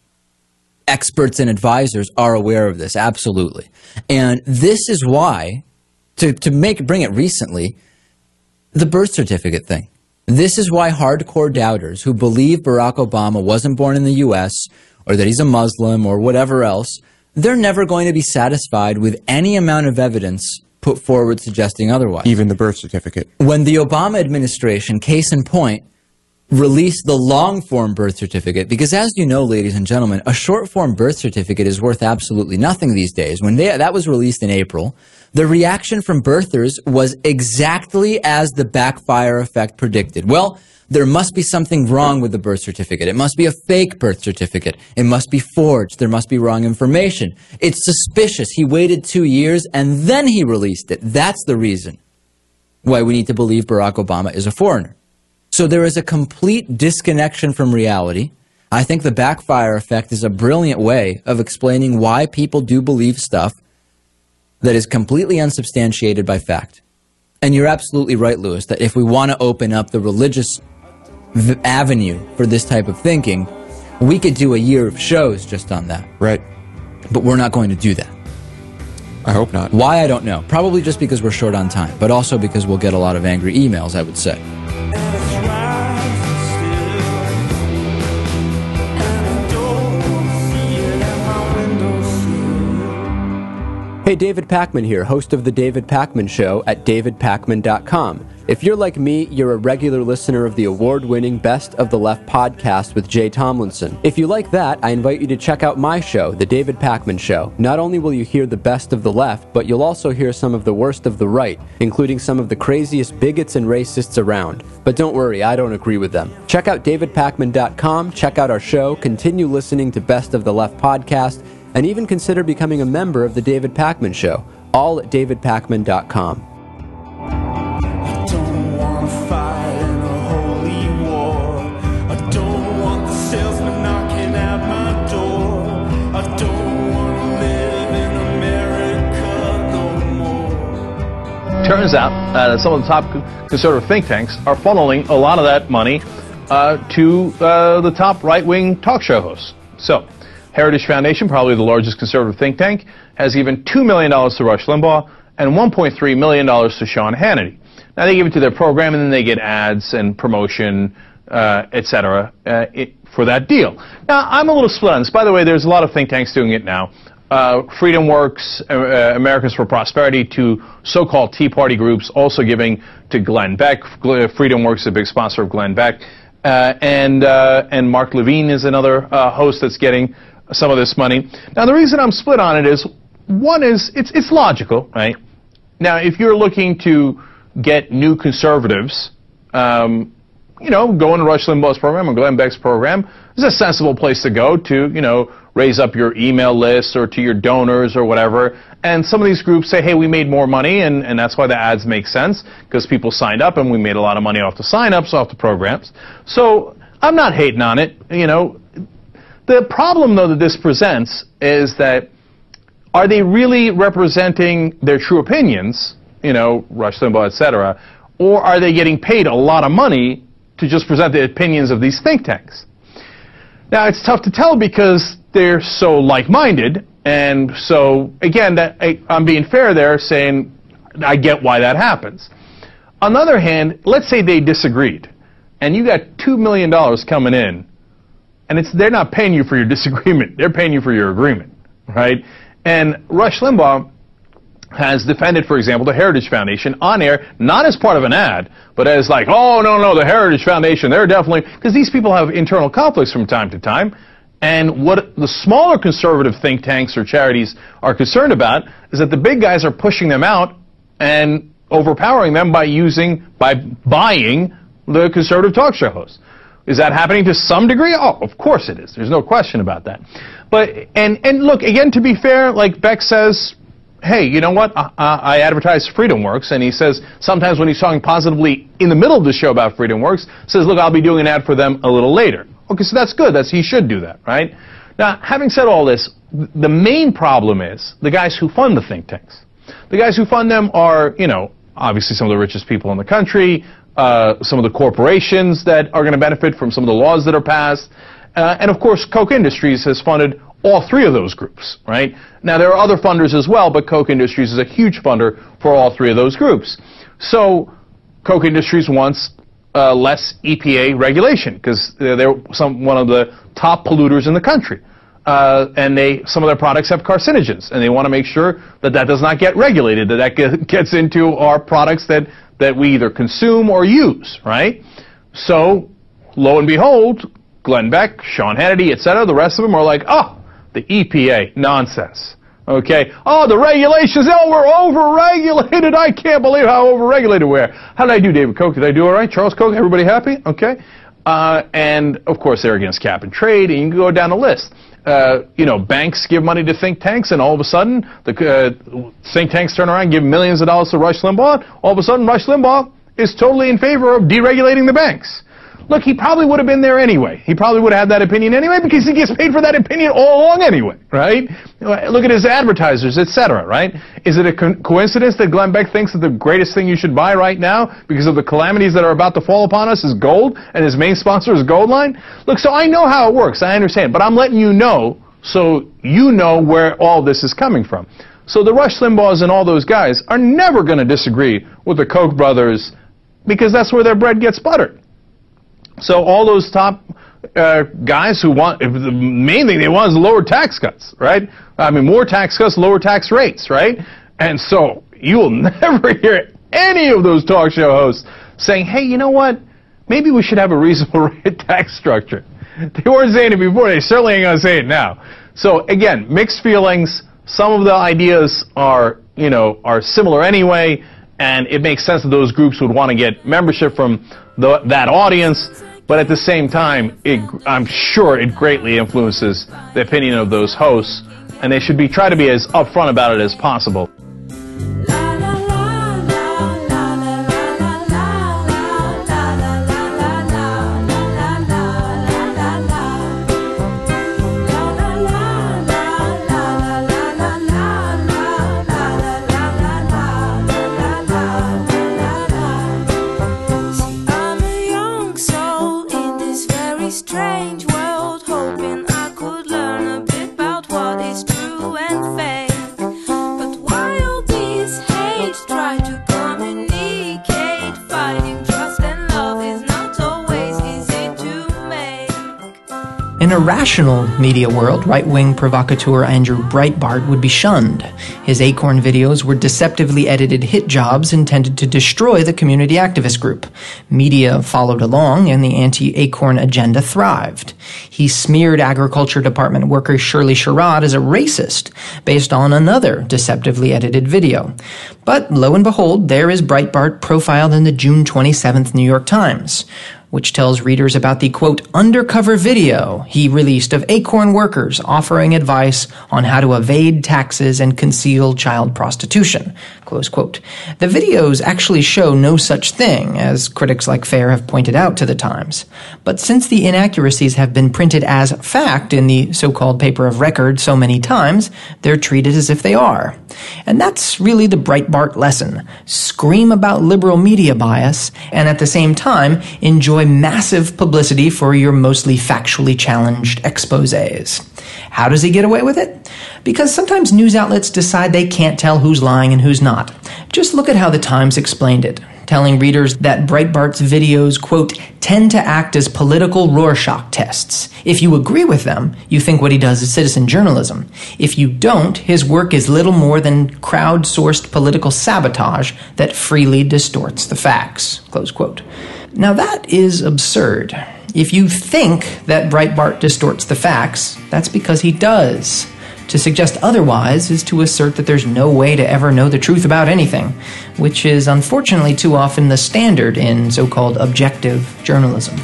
experts and advisors are aware of this. Absolutely. And this is why, to, to make bring it recently, the birth certificate thing. This is why hardcore doubters who believe Barack Obama wasn't born in the U.S. or that he's a Muslim or whatever else, they're never going to be satisfied with any amount of evidence put forward suggesting otherwise. Even the birth certificate. When the Obama administration, case in point, released the long form birth certificate, because as you know, ladies and gentlemen, a short form birth certificate is worth absolutely nothing these days. When they, that was released in April, the reaction from birthers was exactly as the backfire effect predicted. Well, there must be something wrong with the birth certificate. It must be a fake birth certificate. It must be forged. There must be wrong information. It's suspicious. He waited two years and then he released it. That's the reason why we need to believe Barack Obama is a foreigner. So there is a complete disconnection from reality. I think the backfire effect is a brilliant way of explaining why people do believe stuff that is completely unsubstantiated by fact. And you're absolutely right, Lewis, that if we want to open up the religious v- avenue for this type of thinking, we could do a year of shows just on that. Right. But we're not going to do that. I hope not. Why, I don't know. Probably just because we're short on time, but also because we'll get a lot of angry emails, I would say. Hey, David Pakman here, host of The David Pakman Show at davidpakman.com. If you're like me, you're a regular listener of the award winning Best of the Left podcast with Jay Tomlinson. If you like that, I invite you to check out my show, The David Pakman Show. Not only will you hear the best of the left, but you'll also hear some of the worst of the right, including some of the craziest bigots and racists around. But don't worry, I don't agree with them. Check out davidpakman.com, check out our show, continue listening to Best of the Left podcast, and even consider becoming a member of The David Pakman Show, all at davidpakman.com. Turns out uh, some of the top conservative think tanks are funneling a lot of that money uh, to uh, the top right-wing talk show hosts. So, Heritage Foundation, probably the largest conservative think tank, has given $2 million to Rush Limbaugh and $1.3 million to Sean Hannity. Now, they give it to their program, and then they get ads and promotion, uh, et cetera, uh, for that deal. Now, I'm a little split on this. By the way, there's a lot of think tanks doing it now. Uh, Freedom Works, uh, uh, Americans for Prosperity, to so-called Tea Party groups, also giving to Glenn Beck. Gl- Freedom Works is a big sponsor of Glenn Beck. Uh, and, uh, and Mark Levine is another uh, host that's getting some of this money. Now, the reason I'm split on it is, one is, it's, it's logical, right? Now, if you're looking to get new conservatives, um, you know, go into Rush Limbaugh's program or Glenn Beck's program, is a sensible place to go to, you know, raise up your email list or to your donors or whatever. And some of these groups say, hey, we made more money, and, and that's why the ads make sense, because people signed up and we made a lot of money off the sign-ups, off the programs. So I'm not hating on it. You know, the problem though that this presents is that are they really representing their true opinions? You know, Rush Limbaugh, etc., or are they getting paid a lot of money to just present the opinions of these think tanks? Now, it's tough to tell because they're so like-minded, and so again, that I, I'm being fair there, saying I get why that happens. On the other hand, let's say they disagreed, and you got two million dollars coming in, and it's they're not paying you for your disagreement; they're paying you for your agreement, right? And Rush Limbaugh has defended, for example, the Heritage Foundation on air, not as part of an ad, but as like, oh, no, no, the Heritage Foundation, they're definitely, because these people have internal conflicts from time to time. And what the smaller conservative think tanks or charities are concerned about is that the big guys are pushing them out and overpowering them by using, by buying the conservative talk show hosts. Is that happening to some degree? Oh, of course it is. There's no question about that. But, and, and look, again, to be fair, like Beck says, hey, you know what? I, I advertise FreedomWorks, and he says sometimes when he's talking positively in the middle of the show about FreedomWorks, he says, look, I'll be doing an ad for them a little later. Okay, so that's good. That's he should do that, right? Now, having said all this, the main problem is the guys who fund the think tanks. The guys who fund them are, you know, obviously some of the richest people in the country, uh, some of the corporations that are going to benefit from some of the laws that are passed, uh, and of course, Koch Industries has funded all three of those groups, right? Now, there are other funders as well, but Koch Industries is a huge funder for all three of those groups. So, Koch Industries wants uh, less EPA regulation because they're, they're some, one of the top polluters in the country. Uh, and they, some of their products have carcinogens, and they want to make sure that that does not get regulated, that that get, gets into our products that, that we either consume or use, right? So, lo and behold, Glenn Beck, Sean Hannity, etc., the rest of them are like, oh, the EPA, nonsense. Okay. Oh, the regulations. Oh, we're overregulated. I can't believe how overregulated we are. How did I do, David Koch? Did I do all right? Charles Koch? Everybody happy? Okay. Uh, and of course, they're against cap and trade, and you can go down the list. Uh, you know, banks give money to think tanks, and all of a sudden, the uh, think tanks turn around and give millions of dollars to Rush Limbaugh. All of a sudden, Rush Limbaugh is totally in favor of deregulating the banks. Look, he probably would have been there anyway. He probably would have had that opinion anyway because he gets paid for that opinion all along anyway, right? Look at his advertisers, etc., right? Is it a co- coincidence that Glenn Beck thinks that the greatest thing you should buy right now because of the calamities that are about to fall upon us is gold and his main sponsor is Goldline? Look, so I know how it works. I understand, but I'm letting you know so you know where all this is coming from. So the Rush Limbaughs and all those guys are never going to disagree with the Koch brothers because that's where their bread gets buttered. So all those top uh, guys who want, the main thing they want is lower tax cuts, right? I mean, more tax cuts, lower tax rates, right? And so you will never hear any of those talk show hosts saying, hey, you know what? Maybe we should have a reasonable tax structure. They weren't saying it before. They certainly ain't going to say it now. So again, mixed feelings. Some of the ideas are, you know, are similar anyway, and it makes sense that those groups would want to get membership from the, that audience. But at the same time, it, I'm sure it greatly influences the opinion of those hosts, and they should be try to be as upfront about it as possible. In a rational media world, right wing provocateur Andrew Breitbart would be shunned. His Acorn videos were deceptively edited hit jobs intended to destroy the community activist group. Media followed along, and the anti Acorn agenda thrived. He smeared Agriculture Department worker Shirley Sherrod as a racist based on another deceptively edited video. But lo and behold, there is Breitbart profiled in the June 27th New York Times which tells readers about the quote undercover video he released of acorn workers offering advice on how to evade taxes and conceal child prostitution. Close quote. The videos actually show no such thing, as critics like Fair have pointed out to the Times. But since the inaccuracies have been printed as fact in the so-called paper of record so many times, they're treated as if they are. And that's really the Breitbart lesson. Scream about liberal media bias, and at the same time, enjoy massive publicity for your mostly factually challenged exposés. How does he get away with it? Because sometimes news outlets decide they can't tell who's lying and who's not. Just look at how the Times explained it, telling readers that Breitbart's videos, quote, tend to act as political Rorschach tests. If you agree with them, you think what he does is citizen journalism. If you don't, his work is little more than crowd-sourced political sabotage that freely distorts the facts, close quote. Now that is absurd. If you think that Breitbart distorts the facts, that's because he does. To suggest otherwise is to assert that there's no way to ever know the truth about anything, which is unfortunately too often the standard in so called objective journalism.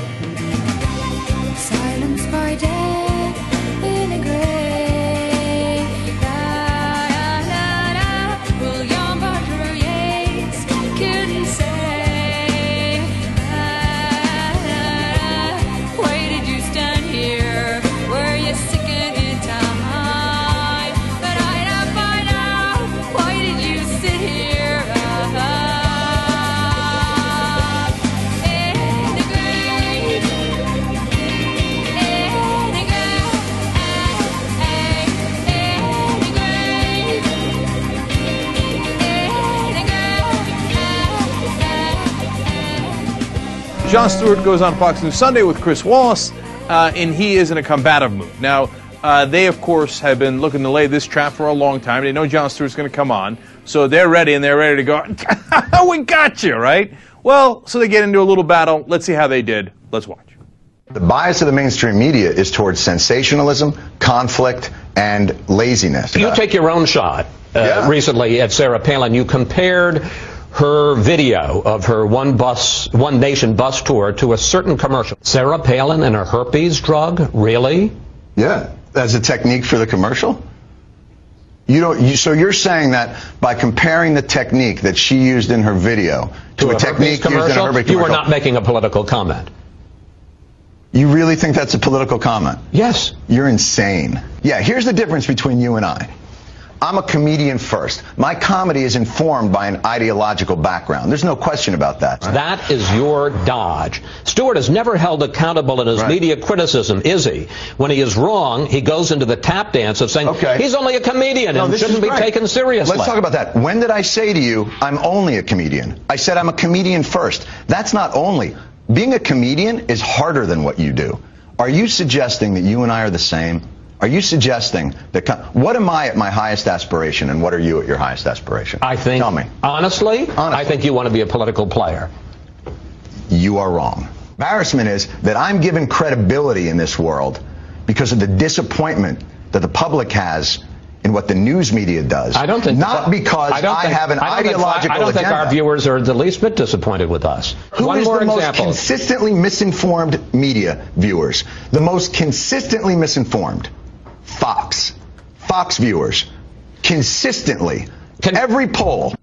Jon Stewart goes on Fox News Sunday with Chris Wallace, uh, and he is in a combative mood. Now, uh, they, of course, have been looking to lay this trap for a long time. They know Jon Stewart's going to come on, so they're ready and they're ready to go. we got you, right? Well, so they get into a little battle. Let's see how they did. Let's watch. The bias of the mainstream media is towards sensationalism, conflict, and laziness. You take your own shot uh, Yeah. recently at Sarah Palin. You compared her video of her one bus, one nation bus tour to a certain commercial. Sarah Palin and her herpes drug, really? Yeah, as a technique for the commercial. You don't. You, so you're saying that by comparing the technique that she used in her video to, a, herpes technique used in a herpes commercial, you are not making a political comment. You really think that's a political comment? Yes. You're insane. Yeah, here's the difference between you and I. I'm a comedian first. My comedy is informed by an ideological background. There's no question about that. That is your dodge. Stewart is never held accountable in his media criticism, is he? When he is wrong, he goes into the tap dance of saying okay. he's only a comedian No, and shouldn't be great. taken seriously. Let's talk about that. When did I say to you, I'm only a comedian? I said I'm a comedian first. That's not only. Being a comedian is harder than what you do. Are you suggesting that you and I are the same? Are you suggesting that? What am I at my highest aspiration, and what are you at your highest aspiration? I think. Tell me. Honestly, honestly. I think you want to be a political player. You are wrong. Embarrassment is that I'm given credibility in this world because of the disappointment that the public has in what the news media does. I don't think not because I, don't think- have an I think- ideological I don't think our viewers are the least bit disappointed with us. Who One is more the most example. consistently misinformed media viewers? The most consistently misinformed? Fox. Fox viewers. Consistently. Every poll.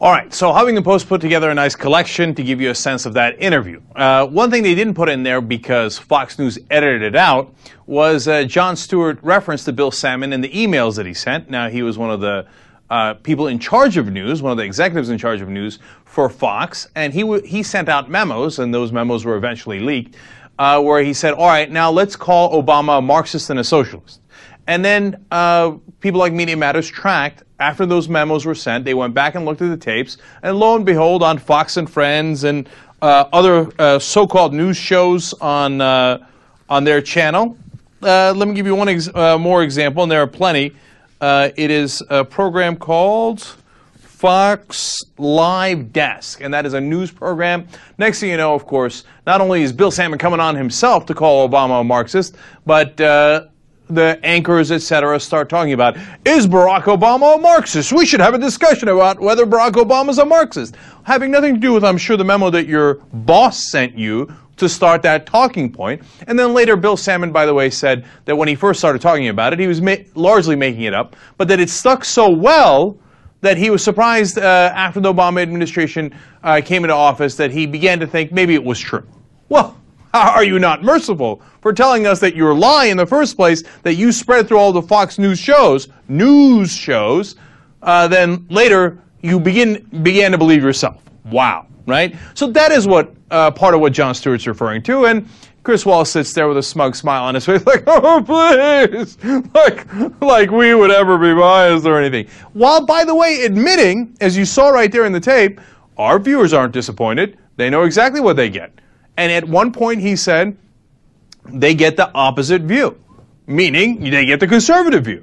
All right, so Huffington Post put together a nice collection to give you a sense of that interview. Uh, one thing they didn't put in there because Fox News edited it out was uh, Jon Stewart reference to Bill Sammon in the emails that he sent. Now, he was one of the uh, people in charge of news, one of the executives in charge of news for Fox, and he, w- he sent out memos, and those memos were eventually leaked, uh, where he said, All right, now let's call Obama a Marxist and a socialist. And then uh, people like Media Matters tracked after those memos were sent. They went back and looked at the tapes, and lo and behold, on Fox and Friends and uh, other uh, so-called news shows on uh, on their channel. Uh, let me give you one ex- more example, and there are plenty. It is a program called Fox Live Desk, and that is a news program. Next thing you know, of course, not only is Bill Sammon coming on himself to call Obama a Marxist, but uh, the anchors, etc., start talking about is Barack Obama a Marxist? We should have a discussion about whether Barack Obama is a Marxist, having nothing to do with, I'm sure, the memo that your boss sent you to start that talking point. And then later, Bill Sammon, by the way, said that when he first started talking about it, he was ma- largely making it up, but that it stuck so well that he was surprised uh, after the Obama administration uh, came into office that he began to think maybe it was true. Well, how are you not merciful for telling us that you're lying in the first place, that you spread through all the Fox News shows, news shows, uh, then later you begin began to believe yourself. Wow, right? So that is what uh, part of what Jon Stewart's referring to, and Chris Wallace sits there with a smug smile on his face, like, "Oh, please, like, like we would ever be biased or anything." While, by the way, admitting, as you saw right there in the tape, our viewers aren't disappointed; they know exactly what they get. And at one point, he said, "They get the opposite view," meaning they get the conservative view.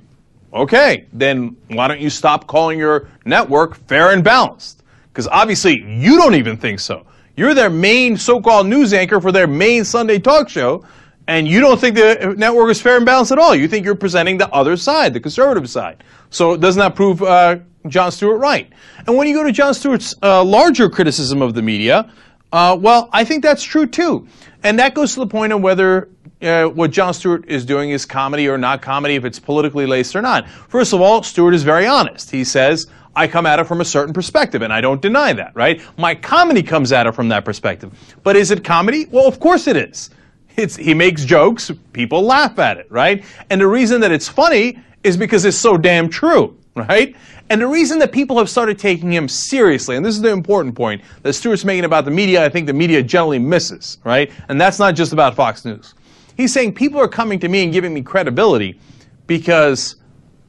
Okay, then why don't you stop calling your network fair and balanced? Because obviously you don't even think so. You're their main so-called news anchor for their main Sunday talk show, and you don't think the network is fair and balanced at all. You think you're presenting the other side, the conservative side. So doesn't that prove uh, Jon Stewart right? And when you go to Jon Stewart's uh, larger criticism of the media, uh, well, I think that's true too. And that goes to the point of whether uh, what John Stewart is doing is comedy or not comedy, if it's politically laced or not. First of all, Stewart is very honest. He says, I come at it from a certain perspective, and I don't deny that, right? My comedy comes at it from that perspective. But is it comedy? Well, of course it is. It's, he makes jokes, people laugh at it, right? And the reason that it's funny is because it's so damn true, right? And the reason that people have started taking him seriously, and this is the important point that Stewart's making about the media, I think the media generally misses, right? And that's not just about Fox News. He's saying people are coming to me and giving me credibility because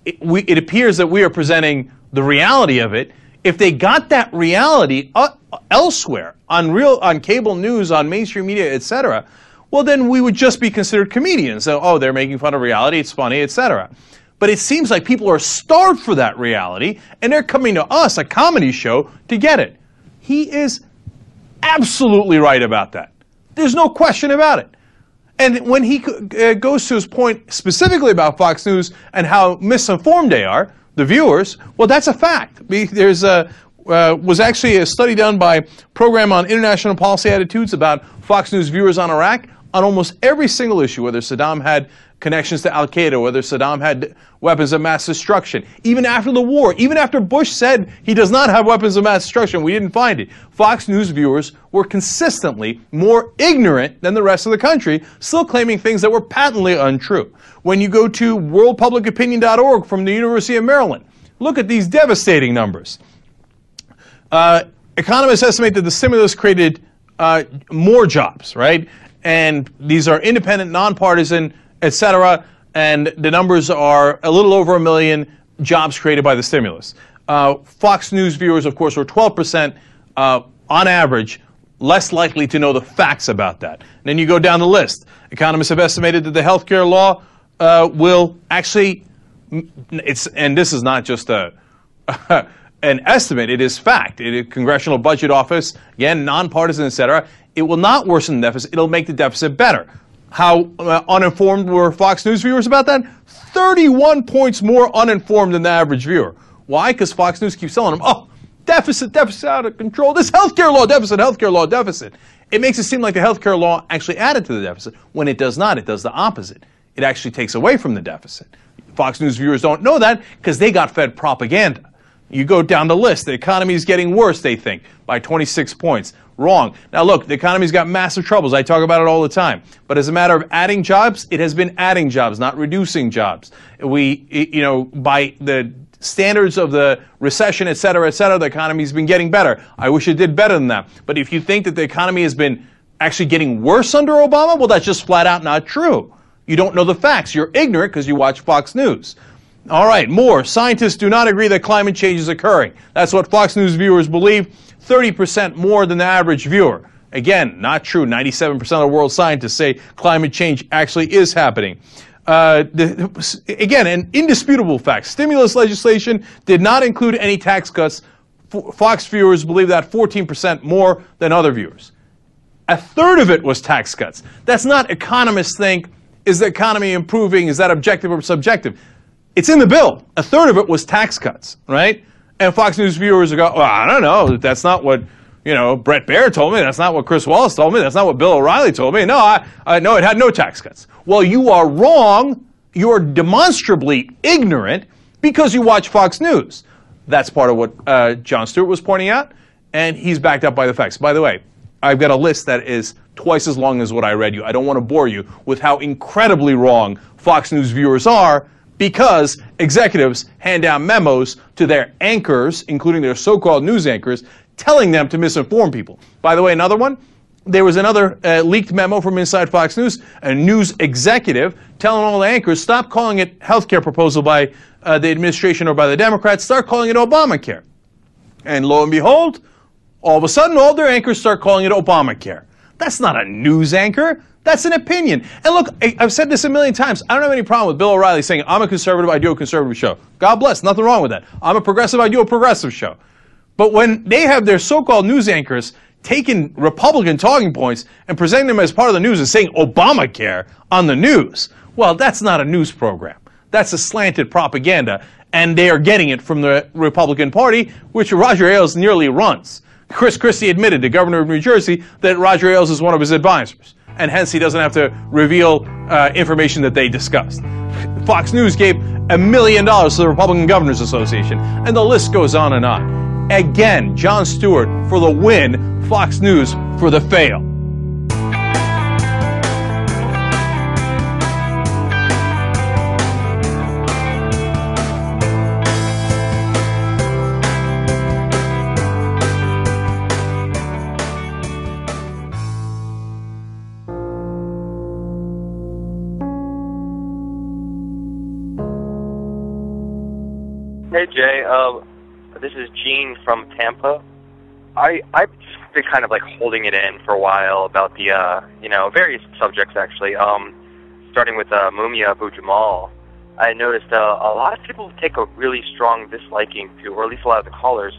it, we, it appears that we are presenting the reality of it. If they got that reality uh, elsewhere on real on cable news, on mainstream media, etc., well, then we would just be considered comedians. So, oh, they're making fun of reality; it's funny, etc. But it seems like people are starved for that reality, and they're coming to us, a comedy show, to get it. He is absolutely right about that. There's no question about it. And when he uh, goes to his point specifically about Fox News and how misinformed they are, the viewers, well, that's a fact. There's a uh, was actually a study done by Program on International Policy Attitudes about Fox News viewers on Iraq on almost every single issue, whether Saddam had connections to Al Qaeda, whether Saddam had weapons of mass destruction. Even after the war, even after Bush said he does not have weapons of mass destruction, we didn't find it. Fox News viewers were consistently more ignorant than the rest of the country, still claiming things that were patently untrue. When you go to worldpublicopinion.org from the University of Maryland, look at these devastating numbers. Uh, economists estimate that the stimulus created uh, more jobs, right? And these are independent, nonpartisan, etc. And the numbers are a little over a million jobs created by the stimulus. Uh, Fox News viewers, of course, were 12% uh, on average less likely to know the facts about that. And then you go down the list. Economists have estimated that the health care law uh, will actually, it's, and this is not just a, an estimate, it is fact. Is Congressional Budget Office, again, nonpartisan, et cetera. It will not worsen the deficit, it'll make the deficit better. How uh, uninformed were Fox News viewers about that? 31 points more uninformed than the average viewer. Why? Because Fox News keeps telling them, oh, deficit, deficit out of control. This healthcare law deficit, healthcare law deficit. It makes it seem like the healthcare law actually added to the deficit when it does not. It does the opposite. It actually takes away from the deficit. Fox News viewers don't know that because they got fed propaganda. You go down the list. The economy is getting worse, they think, by 26 points. Wrong. Now, look, the economy's got massive troubles. I talk about it all the time. But as a matter of adding jobs, it has been adding jobs, not reducing jobs. We, you know, by the standards of the recession, et cetera, et cetera, the economy's been getting better. I wish it did better than that. But if you think that the economy has been actually getting worse under Obama, well, that's just flat out not true. You don't know the facts. You're ignorant because you watch Fox News. All right, more. Scientists do not agree that climate change is occurring. That's what Fox News viewers believe. 30% more than the average viewer. Again, not true. 97% of the world scientists say climate change actually is happening. Uh, the, again, an indisputable fact. Stimulus legislation did not include any tax cuts. Fox viewers believe that 14% more than other viewers. A third of it was tax cuts. That's not economists think, is the economy improving? Is that objective or subjective? It's in the bill. A third of it was tax cuts, right? And Fox News viewers go, well, I don't know. That's not what, you know, Bret Baier told me. That's not what Chris Wallace told me. That's not what Bill O'Reilly told me. No, I, I it had no tax cuts. Well, you are wrong. You're demonstrably ignorant because you watch Fox News. That's part of what uh, Jon Stewart was pointing out, and he's backed up by the facts. By the way, I've got a list that is twice as long as what I read you. I don't want to bore you with how incredibly wrong Fox News viewers are because executives hand down memos to their anchors, including their so called news anchors, telling them to misinform people. By the way, another one. There was another uh, leaked memo from inside Fox News, a news executive telling all the anchors, stop calling it healthcare proposal by uh, the administration or by the Democrats, start calling it Obamacare. And lo and behold, all of a sudden, all their anchors start calling it Obamacare. That's not a news anchor. That's an opinion. And look, I've said this a million times. I don't have any problem with Bill O'Reilly saying, I'm a conservative, I do a conservative show. God bless, nothing wrong with that. I'm a progressive, I do a progressive show. But when they have their so-called news anchors taking Republican talking points and presenting them as part of the news and saying Obamacare on the news, well, that's not a news program. That's a slanted propaganda, and they are getting it from the Republican Party, which Roger Ailes nearly runs. Chris Christie admitted, the governor of New Jersey, that Roger Ailes is one of his advisors, and hence he doesn't have to reveal uh, information that they discussed. Fox News gave a million dollars to the Republican Governors Association, and the list goes on and on. Again, Jon Stewart for the win, Fox News for the fail. This is Gene from Tampa. I I've been kind of like holding it in for a while about the uh, you know various subjects actually. Um, starting with uh, Mumia Abu Jamal, I noticed uh, a lot of people take a really strong disliking to, or at least a lot of the callers,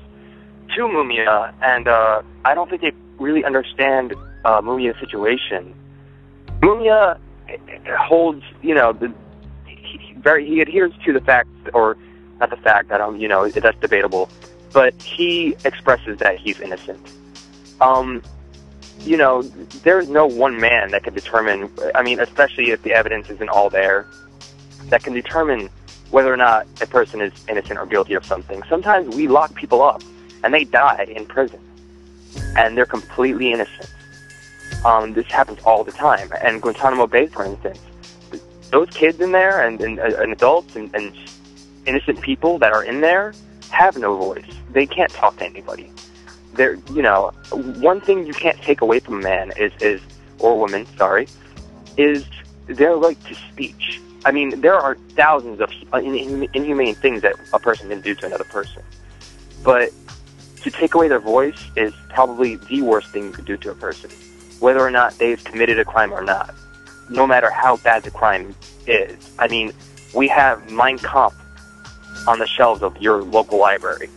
to Mumia, and uh, I don't think they really understand uh, Mumia's situation. Mumia holds, you know, the, he, he very he adheres to the fact, or not the fact that um, you know, that's debatable, but he expresses that he's innocent. Um, you know, there's no one man that can determine. I mean, especially if the evidence isn't all there, that can determine whether or not a person is innocent or guilty of something. Sometimes we lock people up and they die in prison, and they're completely innocent. Um, this happens all the time. And Guantanamo Bay, for instance, those kids in there and, and, and adults and, and innocent people that are in there have no voice. They can't talk to anybody. They're, you know, one thing you can't take away from a man is, is or woman, sorry, is their right to speech. I mean, there are thousands of uh, in- in- inhumane things that a person can do to another person, but to take away their voice is probably the worst thing you could do to a person, whether or not they've committed a crime or not. No matter how bad the crime is. I mean, we have Mein Kampf on the shelves of your local library.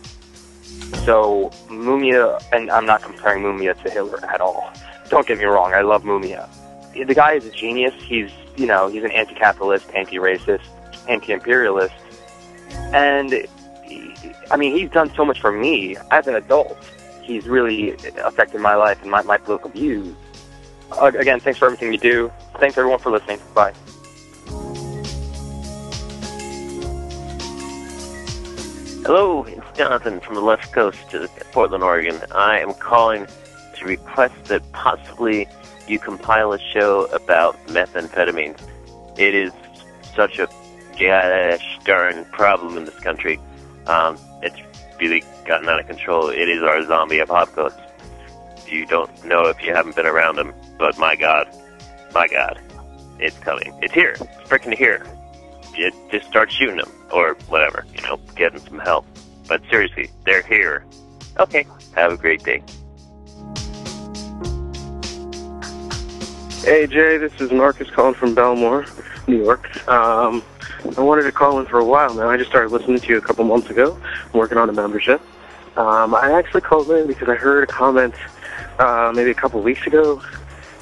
So Mumia, and I'm not comparing Mumia to Hitler at all. Don't get me wrong, I love Mumia. The guy is a genius. He's, you know, he's an anti-capitalist, anti-racist, anti-imperialist, and I mean, he's done so much for me as an adult. He's really affected my life and my, my political views. Again, thanks for everything you do. Thanks everyone for listening. Bye. Hello, it's Jonathan from the left coast of Portland, Oregon. I am calling to request that possibly you compile a show about methamphetamines. It is such a gosh darn problem in this country. Um, it's really gotten out of control. It is our zombie apocalypse. You don't know if you haven't been around them, but my God, my God, it's coming. It's here. It's freaking here you just start shooting them or whatever, you know, getting some help. But seriously, they're here. Okay, have a great day. Hey Jay, this is Marcus calling from Bellmore, New York. Um, I wanted to call in for a while now. I just started listening to you a couple months ago. I'm working on a membership. Um, I actually called in because I heard a comment uh, maybe a couple weeks ago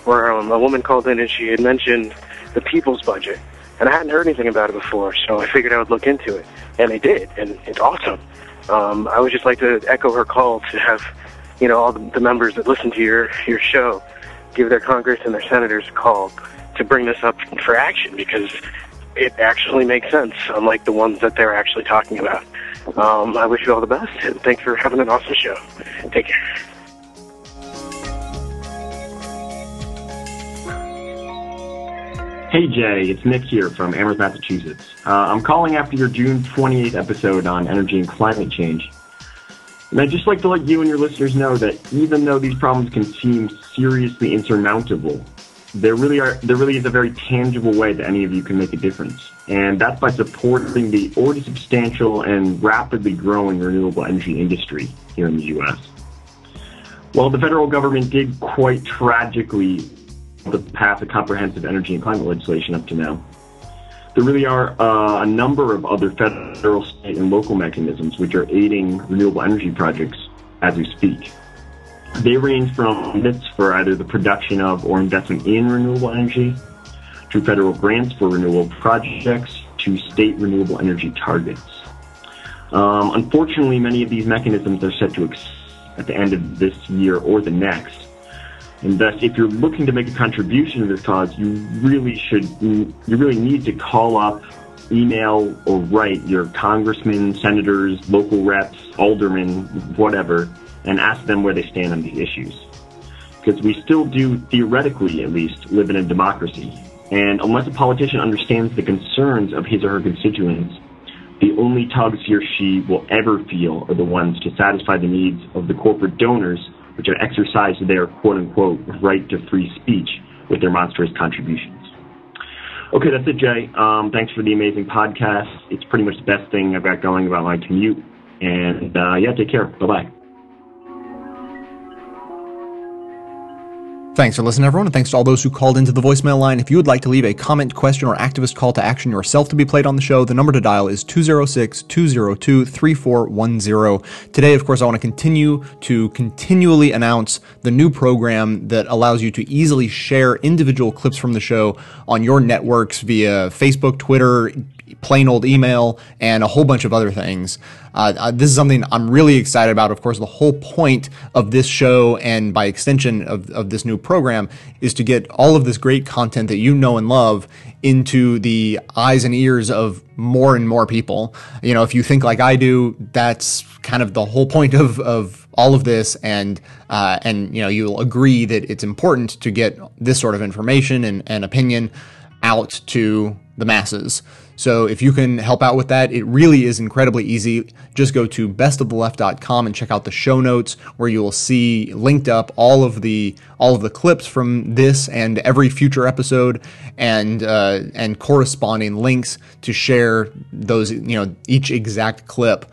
where um, a woman called in and she had mentioned the people's budget. And I hadn't heard anything about it before, so I figured I would look into it. And I did, and it's awesome. Um, I would just like to echo her call to have, you know, all the, members that listen to your, your show give their Congress and their senators a call to bring this up for action because it actually makes sense, unlike the ones that they're actually talking about. Um, I wish you all the best, and thanks for having an awesome show. Take care. Hey Jay, it's Nick here from Amherst, Massachusetts. Uh, I'm calling after your June 28th episode on energy and climate change. And I'd just like to let you and your listeners know that even though these problems can seem seriously insurmountable, there really are there really is a very tangible way that any of you can make a difference. And that's by supporting the already substantial and rapidly growing renewable energy industry here in the US. While the federal government did quite tragically to path of comprehensive energy and climate legislation up to now. There really are uh, a number of other federal, state, and local mechanisms which are aiding renewable energy projects as we speak. They range from limits for either the production of or investment in renewable energy, to federal grants for renewable projects, to state renewable energy targets. Um, unfortunately, many of these mechanisms are set to expire at the end of this year or the next, and thus, if you're looking to make a contribution to this cause, you really should, you really need to call up, email, or write your congressmen, senators, local reps, aldermen, whatever, and ask them where they stand on these issues. Because we still do, theoretically at least, live in a democracy. And unless a politician understands the concerns of his or her constituents, the only tugs he or she will ever feel are the ones to satisfy the needs of the corporate donors which have exercised their quote unquote right to free speech with their monstrous contributions. Okay, that's it, Jay. Um, thanks for the amazing podcast. It's pretty much the best thing I've got going about my commute. And uh, yeah, take care. Bye bye. Thanks for listening, everyone, and thanks to all those who called into the voicemail line. If you would like to leave a comment, question, or activist call to action yourself to be played on the show, the number to dial is 206 202 3410. Today, of course, I want to continue to continually announce the new program that allows you to easily share individual clips from the show on your networks via Facebook, Twitter, plain old email, and a whole bunch of other things. Uh, uh, this is something I'm really excited about. Of course, the whole point of this show and by extension of, of this new program is to get all of this great content that you know and love into the eyes and ears of more and more people. You know, if you think like I do, that's kind of the whole point of, of all of this. And, uh, and, you know, you'll agree that it's important to get this sort of information and, and opinion out to the masses. So if you can help out with that, it really is incredibly easy. Just go to bestoftheleft.com and check out the show notes where you will see linked up all of the all of the clips from this and every future episode and uh, and corresponding links to share those you know each exact clip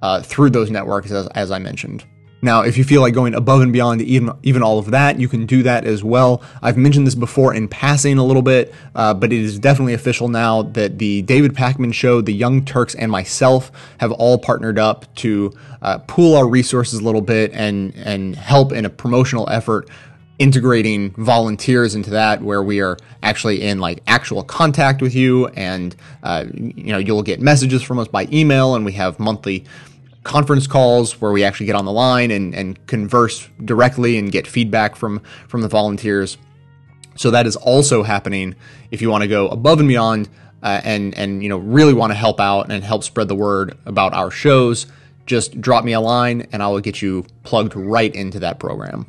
uh, through those networks as, as I mentioned. Now, if you feel like going above and beyond even, even all of that, you can do that as well. I've mentioned this before in passing a little bit, uh, but it is definitely official now that the David Pakman Show, the Young Turks, and myself have all partnered up to uh, pool our resources a little bit and and help in a promotional effort integrating volunteers into that where we are actually in like actual contact with you and uh, you know you'll get messages from us by email and we have monthly conference calls where we actually get on the line and, and converse directly and get feedback from from the volunteers. So that is also happening if you want to go above and beyond uh, and and you know really want to help out and help spread the word about our shows. Just drop me a line and I will get you plugged right into that program.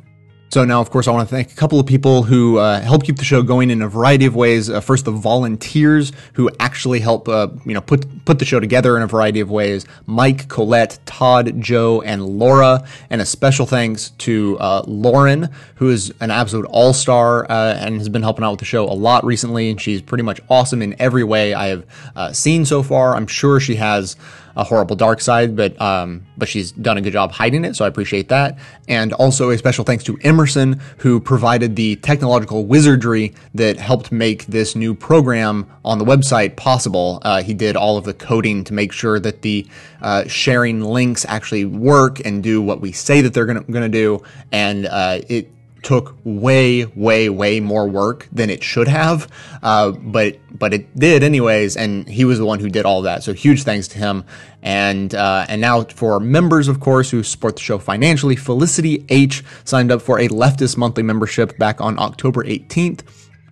So now, of course, I want to thank a couple of people who uh, help keep the show going in a variety of ways. Uh, first, the volunteers who actually help, uh, you know, put put the show together in a variety of ways. Mike, Colette, Todd, Joe, and Laura. And a special thanks to uh, Lauren, who is an absolute all star uh, and has been helping out with the show a lot recently. And she's pretty much awesome in every way I have uh, seen so far. I'm sure she has a horrible dark side, but um, but she's done a good job hiding it, so I appreciate that. And also a special thanks to Emerson, who provided the technological wizardry that helped make this new program on the website possible. Uh, he did all of the coding to make sure that the uh, sharing links actually work and do what we say that they're going to do, and uh, it took way, way, way more work than it should have. Uh, but but it did anyways, and he was the one who did all that. So huge thanks to him. And uh, and now for members, of course, who support the show financially, Felicity H signed up for a leftist monthly membership back on October 18th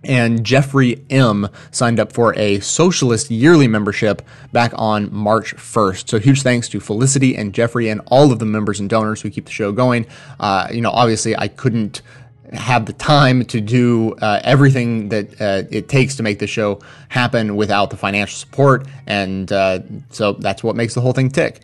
and Jeffrey M signed up for a socialist yearly membership back on March 1st. So huge thanks to Felicity and Jeffrey and all of the members and donors who keep the show going. Uh, you know, obviously I couldn't have the time to do uh, everything that uh, it takes to make the show happen without the financial support, and uh, so that's what makes the whole thing tick.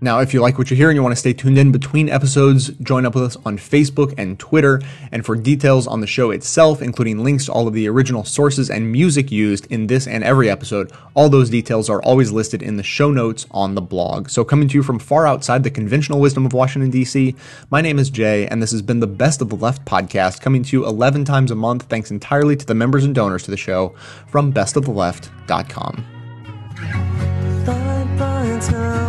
Now, if you like what you hear and you want to stay tuned in between episodes, join up with us on Facebook and Twitter. And for details on the show itself, including links to all of the original sources and music used in this and every episode, all those details are always listed in the show notes on the blog. So, coming to you from far outside the conventional wisdom of Washington, D.C., my name is Jay, and this has been the Best of the Left podcast, coming to you 11 times a month, thanks entirely to the members and donors to the show from bestoftheleft.com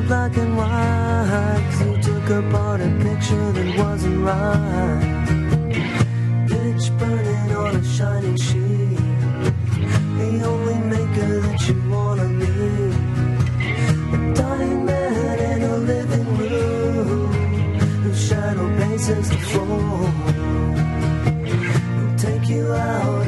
black and white. You took apart a picture that wasn't right. Pitch burning on a shining sheet. The only maker that you wanna meet A dying man in a living room. Whose shadow bases the floor Will take you out.